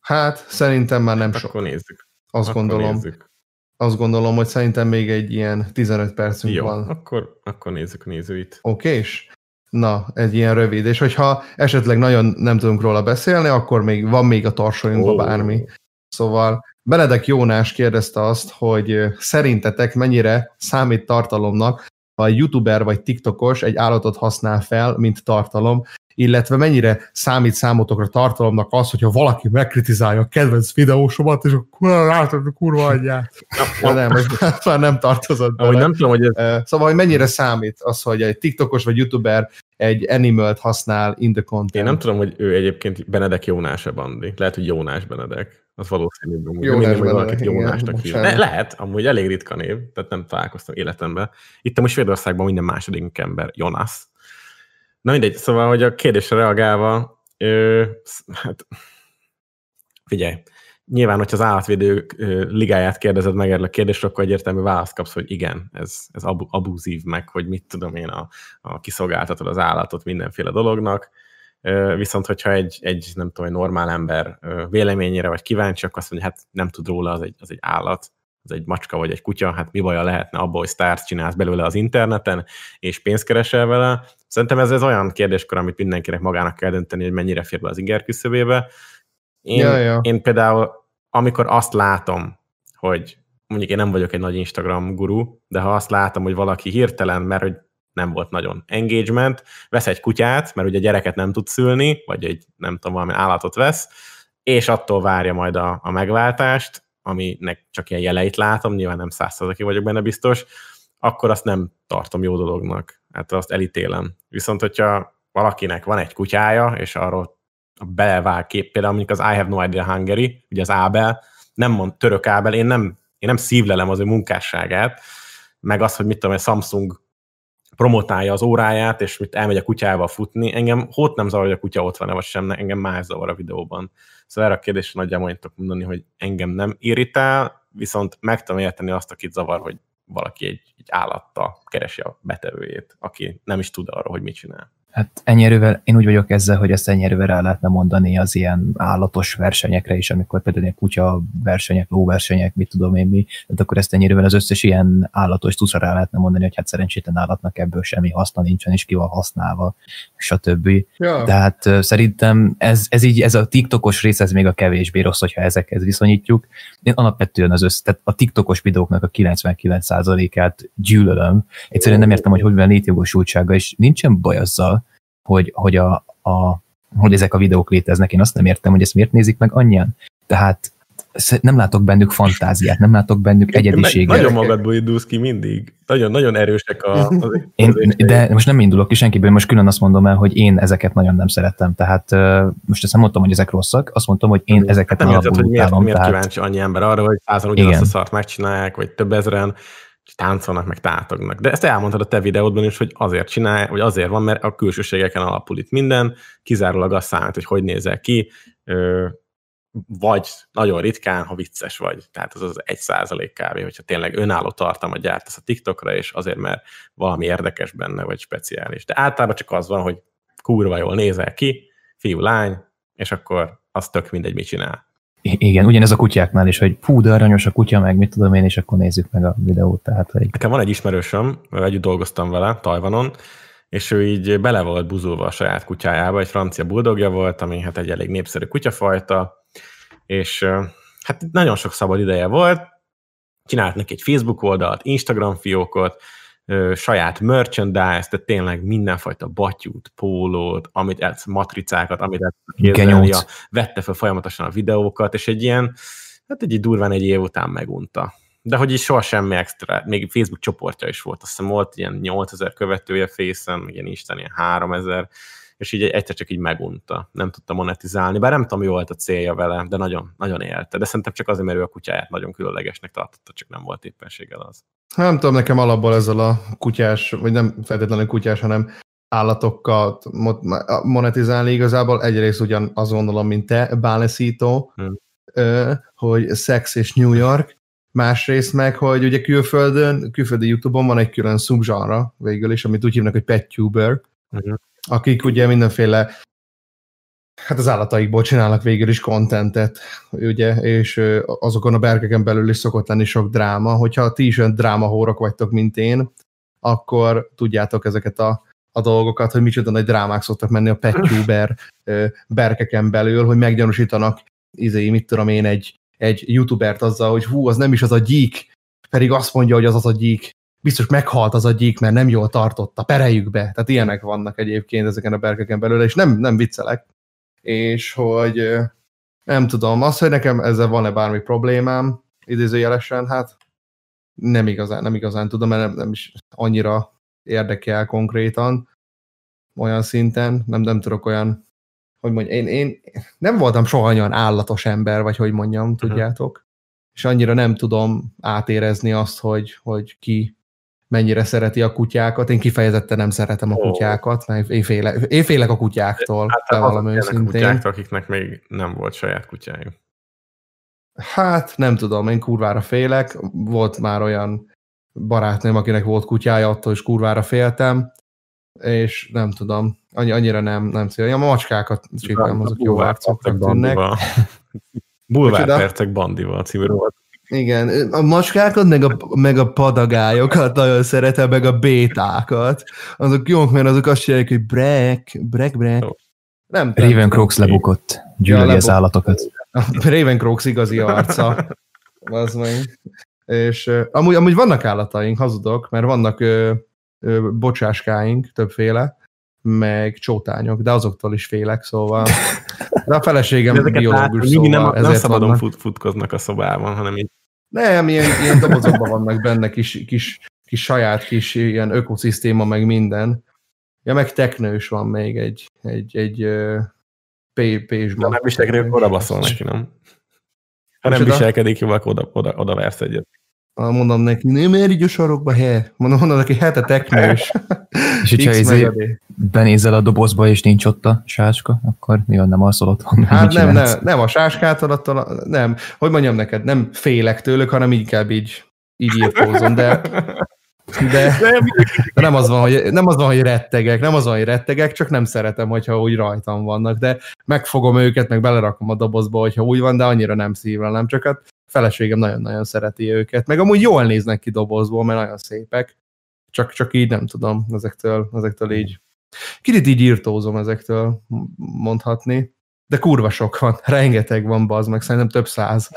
Hát szerintem már nem sok, Akkor nézzük. azt akkor gondolom. Nézzük. Azt gondolom, hogy szerintem még egy ilyen 15 percünk Jó, van. akkor, akkor nézzük a nézőit. Okés? Na, egy ilyen rövid. És hogyha esetleg nagyon nem tudunk róla beszélni, akkor még van még a tarsolyunkban Ó. bármi. Szóval Benedek Jónás kérdezte azt, hogy szerintetek mennyire számít tartalomnak, ha egy youtuber vagy tiktokos egy állatot használ fel, mint tartalom, illetve mennyire számít számotokra tartalomnak az, hogyha valaki megkritizálja a kedvenc videósomat, és akkor látod a kurva anyját. Ja, nem, ez már nem tartozott bele. Ahogy nem tudom, hogy ez Szóval, hogy mennyire számít az, hogy egy tiktokos vagy youtuber egy animalt használ in the content. Én nem tudom, hogy ő egyébként Benedek Jónás-e Bandi. Lehet, hogy Jónás Benedek. Az valószínűbb. amúgy. Jónás Minden, hogy valakit Jónásnak hív. Le- Lehet, amúgy elég ritka név, tehát nem találkoztam életemben. Itt most Svédországban minden második ember Jonas. Na mindegy, szóval, hogy a kérdésre reagálva, ö, hát figyelj, nyilván, hogyha az állatvédők ligáját kérdezed meg erre a kérdésre, akkor egyértelmű választ kapsz, hogy igen, ez, ez abu, abuzív meg, hogy mit tudom én, a, a kiszolgáltatod az állatot mindenféle dolognak. Viszont, hogyha egy, egy nem tudom, egy normál ember véleményére vagy kíváncsi, akkor azt mondja, hát nem tud róla, az egy, az egy állat, az egy macska vagy egy kutya, hát mi baja lehetne abból, hogy sztárt csinálsz belőle az interneten, és pénzt keresel vele. Szerintem ez, ez olyan kérdéskör, amit mindenkinek magának kell dönteni, hogy mennyire fér be az inger küszöbébe. Én, Ja, ja. én például, amikor azt látom, hogy mondjuk én nem vagyok egy nagy Instagram guru, de ha azt látom, hogy valaki hirtelen, mert hogy nem volt nagyon engagement, vesz egy kutyát, mert ugye gyereket nem tud szülni, vagy egy nem tudom, valami állatot vesz, és attól várja majd a, a megváltást, aminek csak ilyen jeleit látom, nyilván nem százszerzaki vagyok benne biztos, akkor azt nem tartom jó dolognak. Hát azt elítélem. Viszont, hogyha valakinek van egy kutyája, és arról belevág kép, például mondjuk az I have no idea Hungary, ugye az Ábel, nem mond török Ábel, én nem, én nem szívlelem az ő munkásságát, meg az, hogy mit tudom, a Samsung promotálja az óráját, és mit elmegy a kutyával futni. Engem hót nem zavar, hogy a kutya ott van-e, vagy sem, engem más zavar a videóban. Szóval erre a kérdésre nagyjából tudok mondani, hogy engem nem irritál, viszont meg tudom érteni azt, akit zavar, hogy valaki egy, egy állattal keresi a betevőjét, aki nem is tud arról, hogy mit csinál. Hát ennyierővel, én úgy vagyok ezzel, hogy ezt ennyierővel rá lehetne mondani az ilyen állatos versenyekre is, amikor például ilyen kutya versenyek, lóversenyek, mit tudom én mi, tehát akkor ezt ennyierővel az összes ilyen állatos tuszra rá lehetne mondani, hogy hát szerencsétlen állatnak ebből semmi haszna nincsen, és ki van használva, stb. Ja. Tehát szerintem ez, ez így, ez a TikTokos rész, ez még a kevésbé rossz, hogyha ezekhez viszonyítjuk. Én alapvetően az össz, tehát a TikTokos videóknak a 99%-át gyűlölöm. Egyszerűen nem értem, hogy hogy van létjogosultsága, és nincsen baj azzal, hogy, hogy, a, a, hogy ezek a videók léteznek. Én azt nem értem, hogy ezt miért nézik meg annyian. Tehát nem látok bennük fantáziát, nem látok bennük egyediséget. Nagyon magadból indulsz ki mindig. Nagyon, nagyon erősek a... Az, Én, de most nem indulok ki senkiből, most külön azt mondom el, hogy én ezeket nagyon nem szeretem. Tehát most ezt nem mondtam, hogy ezek rosszak, azt mondtam, hogy én ezeket Hát nem érted, hogy miért, utálom. miért Tehát, kíváncsi annyi ember arra, hogy százan ugyanazt Igen. a szart megcsinálják, vagy több ezeren, táncolnak, meg tátognak. De ezt elmondtad a te videódban is, hogy azért csinálj, vagy azért van, mert a külsőségeken alapul itt minden, kizárólag azt számít, hogy hogy nézel ki, vagy nagyon ritkán, ha vicces vagy. Tehát az az egy százalék kb. hogyha tényleg önálló tartalmat gyártasz a TikTokra, és azért, mert valami érdekes benne, vagy speciális. De általában csak az van, hogy kurva jól nézel ki, fiú, lány, és akkor az tök mindegy, mit csinál. Igen, ugyanez a kutyáknál is, hogy fú, de aranyos a kutya, meg mit tudom én, és akkor nézzük meg a videót. Tehát, hogy... Nekem van egy ismerősöm, együtt dolgoztam vele Tajvanon, és ő így bele volt buzulva a saját kutyájába, egy francia buldogja volt, ami hát egy elég népszerű kutyafajta, és hát nagyon sok szabad ideje volt, csinált neki egy Facebook oldalt, Instagram fiókot, saját merchandise, tehát tényleg mindenfajta batyút, pólót, amit el, matricákat, amit el képzelni, vette fel folyamatosan a videókat, és egy ilyen, hát egy durván egy év után megunta. De hogy is soha semmi extra, még Facebook csoportja is volt, azt hiszem volt ilyen 8000 követője Face-en, ilyen Instán ilyen 3000, és így egyszer csak így megunta. Nem tudta monetizálni, bár nem tudom, mi volt a célja vele, de nagyon, nagyon élte. De szerintem csak azért, mert ő a kutyáját nagyon különlegesnek tartotta, csak nem volt éppenséggel az. Nem tudom, nekem alapból ezzel a kutyás, vagy nem feltétlenül kutyás, hanem állatokkal monetizálni igazából egyrészt ugyan azt gondolom, mint te, báleszító, hmm. hogy Sex és New York, másrészt meg, hogy ugye külföldön, külföldi Youtube-on van egy külön subgenre végül is, amit úgy hívnak, hogy pettuber, hmm akik ugye mindenféle hát az állataikból csinálnak végül is kontentet, ugye, és azokon a berkeken belül is szokott lenni sok dráma. Hogyha ti is olyan drámahórok vagytok, mint én, akkor tudjátok ezeket a, a dolgokat, hogy micsoda nagy drámák szoktak menni a pettuber berkeken belül, hogy meggyanúsítanak, izé, mit tudom én, egy, egy youtubert azzal, hogy hú, az nem is az a gyík, pedig azt mondja, hogy az az a gyík, biztos meghalt az a gyík, mert nem jól tartotta, pereljük be. Tehát ilyenek vannak egyébként ezeken a berkeken belőle, és nem, nem viccelek. És hogy nem tudom, az, hogy nekem ezzel van-e bármi problémám, idézőjelesen, hát nem igazán, nem igazán tudom, mert nem, nem is annyira érdekel konkrétan olyan szinten, nem, nem tudok olyan, hogy mondjam, én, én nem voltam soha olyan állatos ember, vagy hogy mondjam, tudjátok, és annyira nem tudom átérezni azt, hogy, hogy ki mennyire szereti a kutyákat. Én kifejezetten nem szeretem a oh. kutyákat, mert én félek, én félek a kutyáktól. Hát valami őszintén. Kutyáktól, akiknek még nem volt saját kutyájuk. Hát nem tudom, én kurvára félek. Volt már olyan barátnőm, akinek volt kutyája, attól is kurvára féltem, és nem tudom, annyira nem, nem szél. A macskákat csípem, azok jó arcoknak tűnnek. Bulvárpercek bandival című volt. Igen, a macskákat, meg a, meg a padagájokat nagyon szeretem, meg a bétákat. Azok jók, mert azok azt csinálják, hogy brek, brek, brek. Nem, Ravencrox lebukott, gyűlöli ja, az állatokat. Ravencrox igazi arca. Az meg. És amúgy, amúgy vannak állataink, hazudok, mert vannak uh, uh, bocsáskáink, többféle, meg csótányok, de azoktól is félek, szóval. De a feleségem biológus, szóval nem, ezért nem szabadon fut, futkoznak a szobában, hanem így nem, ilyen, ilyen dobozokban vannak benne kis, kis, kis saját kis ilyen ökoszisztéma, meg minden. Ja, meg teknős van még egy, egy, egy pésban. Nem viselkedik, oda baszol neki, nem? Ha nem viselkedik jól, akkor oda, oda, oda versz egyet. Mondom neki, nem miért így a sarokba, he? Mondom, mondom neki, hete teknős. és hogyha izé benézel a dobozba, és nincs ott a sáska, akkor mi van, nem alszol otthon? Hát nem, nem, nem, a sáskát attól, nem, hogy mondjam neked, nem félek tőlük, hanem inkább így, így írtózom, de de, de nem, az van, hogy, nem az van, hogy rettegek, nem az van, hogy rettegek, csak nem szeretem, hogyha úgy rajtam vannak, de megfogom őket, meg belerakom a dobozba, hogyha úgy van, de annyira nem szívlelem, csak hát feleségem nagyon-nagyon szereti őket, meg amúgy jól néznek ki dobozból, mert nagyon szépek, csak, csak így nem tudom ezektől, ezektől így. Kicsit így írtózom ezektől mondhatni, de kurva sok van, rengeteg van, bazd meg, szerintem több száz.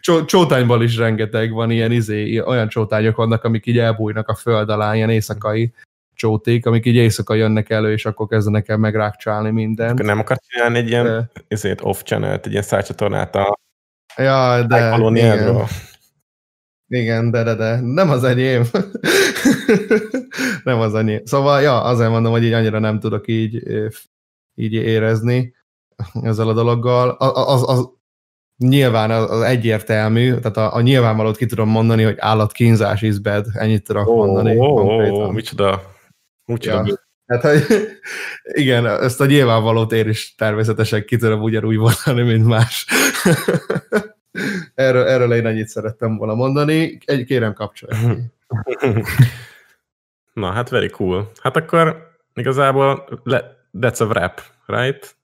Csótányból is rengeteg van, ilyen izé, olyan csótányok vannak, amik így elbújnak a föld alá, ilyen éjszakai csóték, amik így éjszaka jönnek elő, és akkor kezdenek el megrákcsálni mindent. Nem akarsz csinálni egy ilyen de... ezért off channel egy ilyen szájcsatornát a Ja, de... Igen. igen, de, de, de. Nem az enyém. nem az enyém. Szóval, ja, azért mondom, hogy így annyira nem tudok így, így érezni ezzel a dologgal. Az, az, az nyilván az, az egyértelmű, tehát a, a nyilvánvalót ki tudom mondani, hogy állatkínzás is bad, ennyit tudok oh, mondani. Oh, oh, oh, micsoda, micsoda ja. Hát, hogy igen, ezt a nyilvánvalót én is természetesen ki tudom ugyanúgy mondani, mint más. erről, erről én ennyit szerettem volna mondani. Egy kérem kapcsolja. Na, hát very cool. Hát akkor igazából le, that's a wrap, right?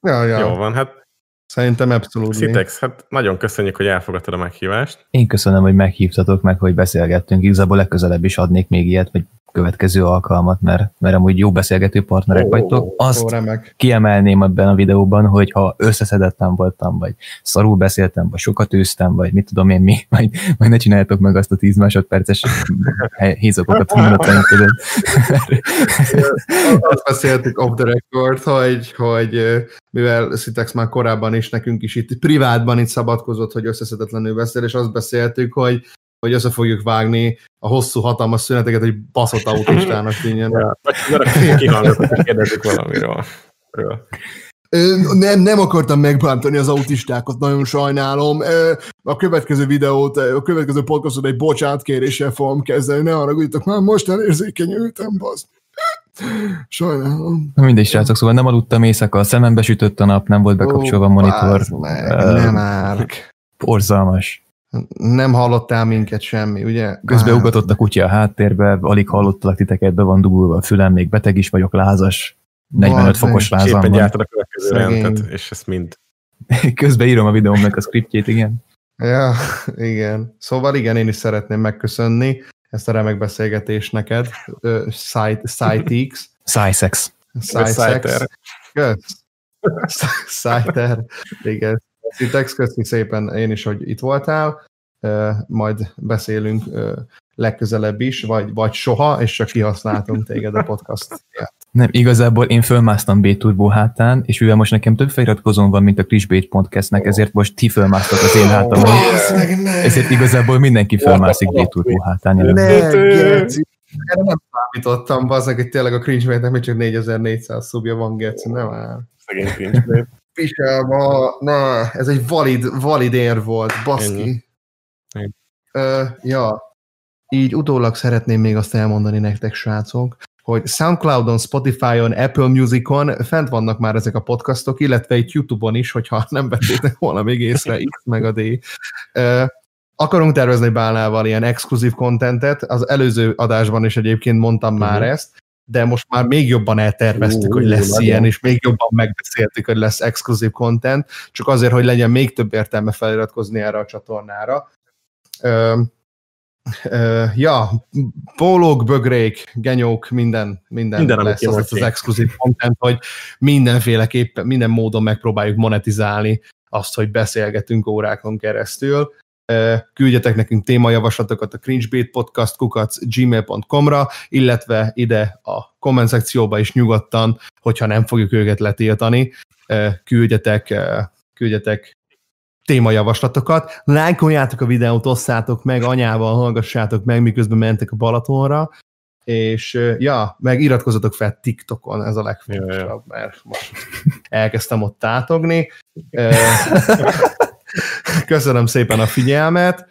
Ja, ja. Jó van, hát Szerintem abszolút. Citex, hát nagyon köszönjük, hogy elfogadtad a meghívást. Én köszönöm, hogy meghívtatok meg, hogy beszélgettünk. Igazából legközelebb is adnék még ilyet, vagy következő alkalmat, mert, mert amúgy jó beszélgető partnerek oh, vagytok. Azt oh, remek. kiemelném ebben a videóban, hogy ha összeszedettem voltam, vagy szarul beszéltem, vagy sokat őztem, vagy mit tudom én mi, majd, majd ne csináljátok meg azt a 10 másodperces hízokokat a mondatom között. Azt beszéltük off the record, hogy, hogy mivel Szitex már korábban is nekünk is itt privátban itt szabadkozott, hogy összeszedetlenül beszél, és azt beszéltük, hogy hogy össze fogjuk vágni a hosszú, hatalmas szüneteket, hogy baszott autistának tűnjön. Ja, és kérdezzük valamiről. Nem, nem akartam megbántani az autistákat, nagyon sajnálom. A következő videót, a következő podcastot egy bocsátkéréssel fogom kezdeni, ne haragudjatok, már most elérzékenyültem, basz. Sajnálom. Mindegy, srácok, szóval nem aludtam éjszaka, a szemembe sütött a nap, nem volt bekapcsolva a monitor. Meg, uh, nem árk. Borzalmas. Nem hallottál minket semmi, ugye? Közben ah. ugatott a kutya a háttérbe, alig hallottalak titeket, be van dugulva a fülem, még beteg is vagyok, lázas, 45 Val, fokos lázam van. gyártad a következő rendet, és ezt mind. Közben írom a videómnak a scriptjét, igen. Ja, igen. Szóval igen, én is szeretném megköszönni ezt a remek beszélgetést neked, SciTX. SciSex. SciSex. Szájter. Igen. Szitex, köszi szépen én is, hogy itt voltál, majd beszélünk legközelebb is, vagy, vagy soha, és csak kihasználtunk téged a podcast. Nem, igazából én fölmásztam B-Turbo hátán, és mivel most nekem több feliratkozón van, mint a Clickbait podcastnek, ezért most ti fölmásztok az én hátamon. Ezért igazából mindenki fölmászik B-Turbo hátán. Ne, erre nem számítottam, bazdmeg, hogy tényleg a cringe még csak 4400 szubja van, Geci, nem áll. Szegény cringe Pisába, na, ez egy valid, valid ér volt, baszki. Uh, ja, így utólag szeretném még azt elmondani nektek, srácok, hogy Soundcloudon, Spotify-on, Apple Music-on fent vannak már ezek a podcastok, illetve itt YouTube-on is, hogyha nem vettétek volna még észre, X meg a D. Akarunk tervezni Bálnával ilyen exkluzív kontentet, az előző adásban is egyébként mondtam uh-huh. már ezt, de most már még jobban elterveztük, hogy lesz ilyen, és még jobban megbeszéltük, hogy lesz exkluzív content, csak azért, hogy legyen még több értelme feliratkozni erre a csatornára. Ö, ö, ja, pólók, bögrék, genyók, minden, minden, minden lesz az, az, az exkluzív content, hogy mindenféleképpen, minden módon megpróbáljuk monetizálni azt, hogy beszélgetünk órákon keresztül küldjetek nekünk témajavaslatokat a cringebait podcast kukac gmail.com-ra, illetve ide a komment szekcióba is nyugodtan, hogyha nem fogjuk őket letiltani, küldjetek, küldjetek témajavaslatokat, lájkoljátok a videót, osszátok meg, anyával hallgassátok meg, miközben mentek a Balatonra, és ja, meg iratkozzatok fel TikTokon, ez a legfontosabb, mert most elkezdtem ott tátogni. Köszönöm szépen a figyelmet,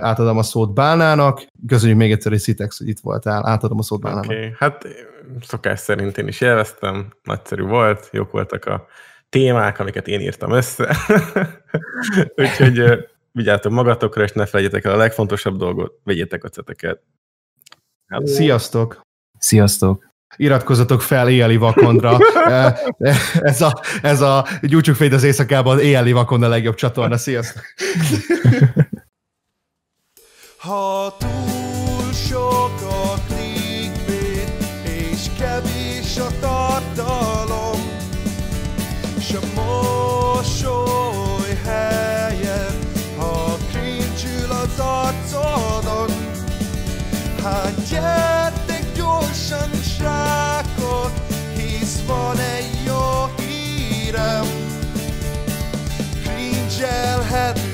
átadom a szót Bálnának, köszönjük még egyszer, hogy Citex, hogy itt voltál, átadom a szót Bálnának. Okay. Hát szokás szerint én is élveztem, nagyszerű volt, jók voltak a témák, amiket én írtam össze. Úgyhogy vigyázzatok magatokra, és ne felejtjetek el a legfontosabb dolgot, vegyétek a ceteket. Hát, Sziasztok! Sziasztok! Iratkozzatok fel éjjeli vakondra. ez a, ez a gyújtsuk fény az éjszakában éjjeli vakond a legjobb csatorna. Sziasztok! Ha túl had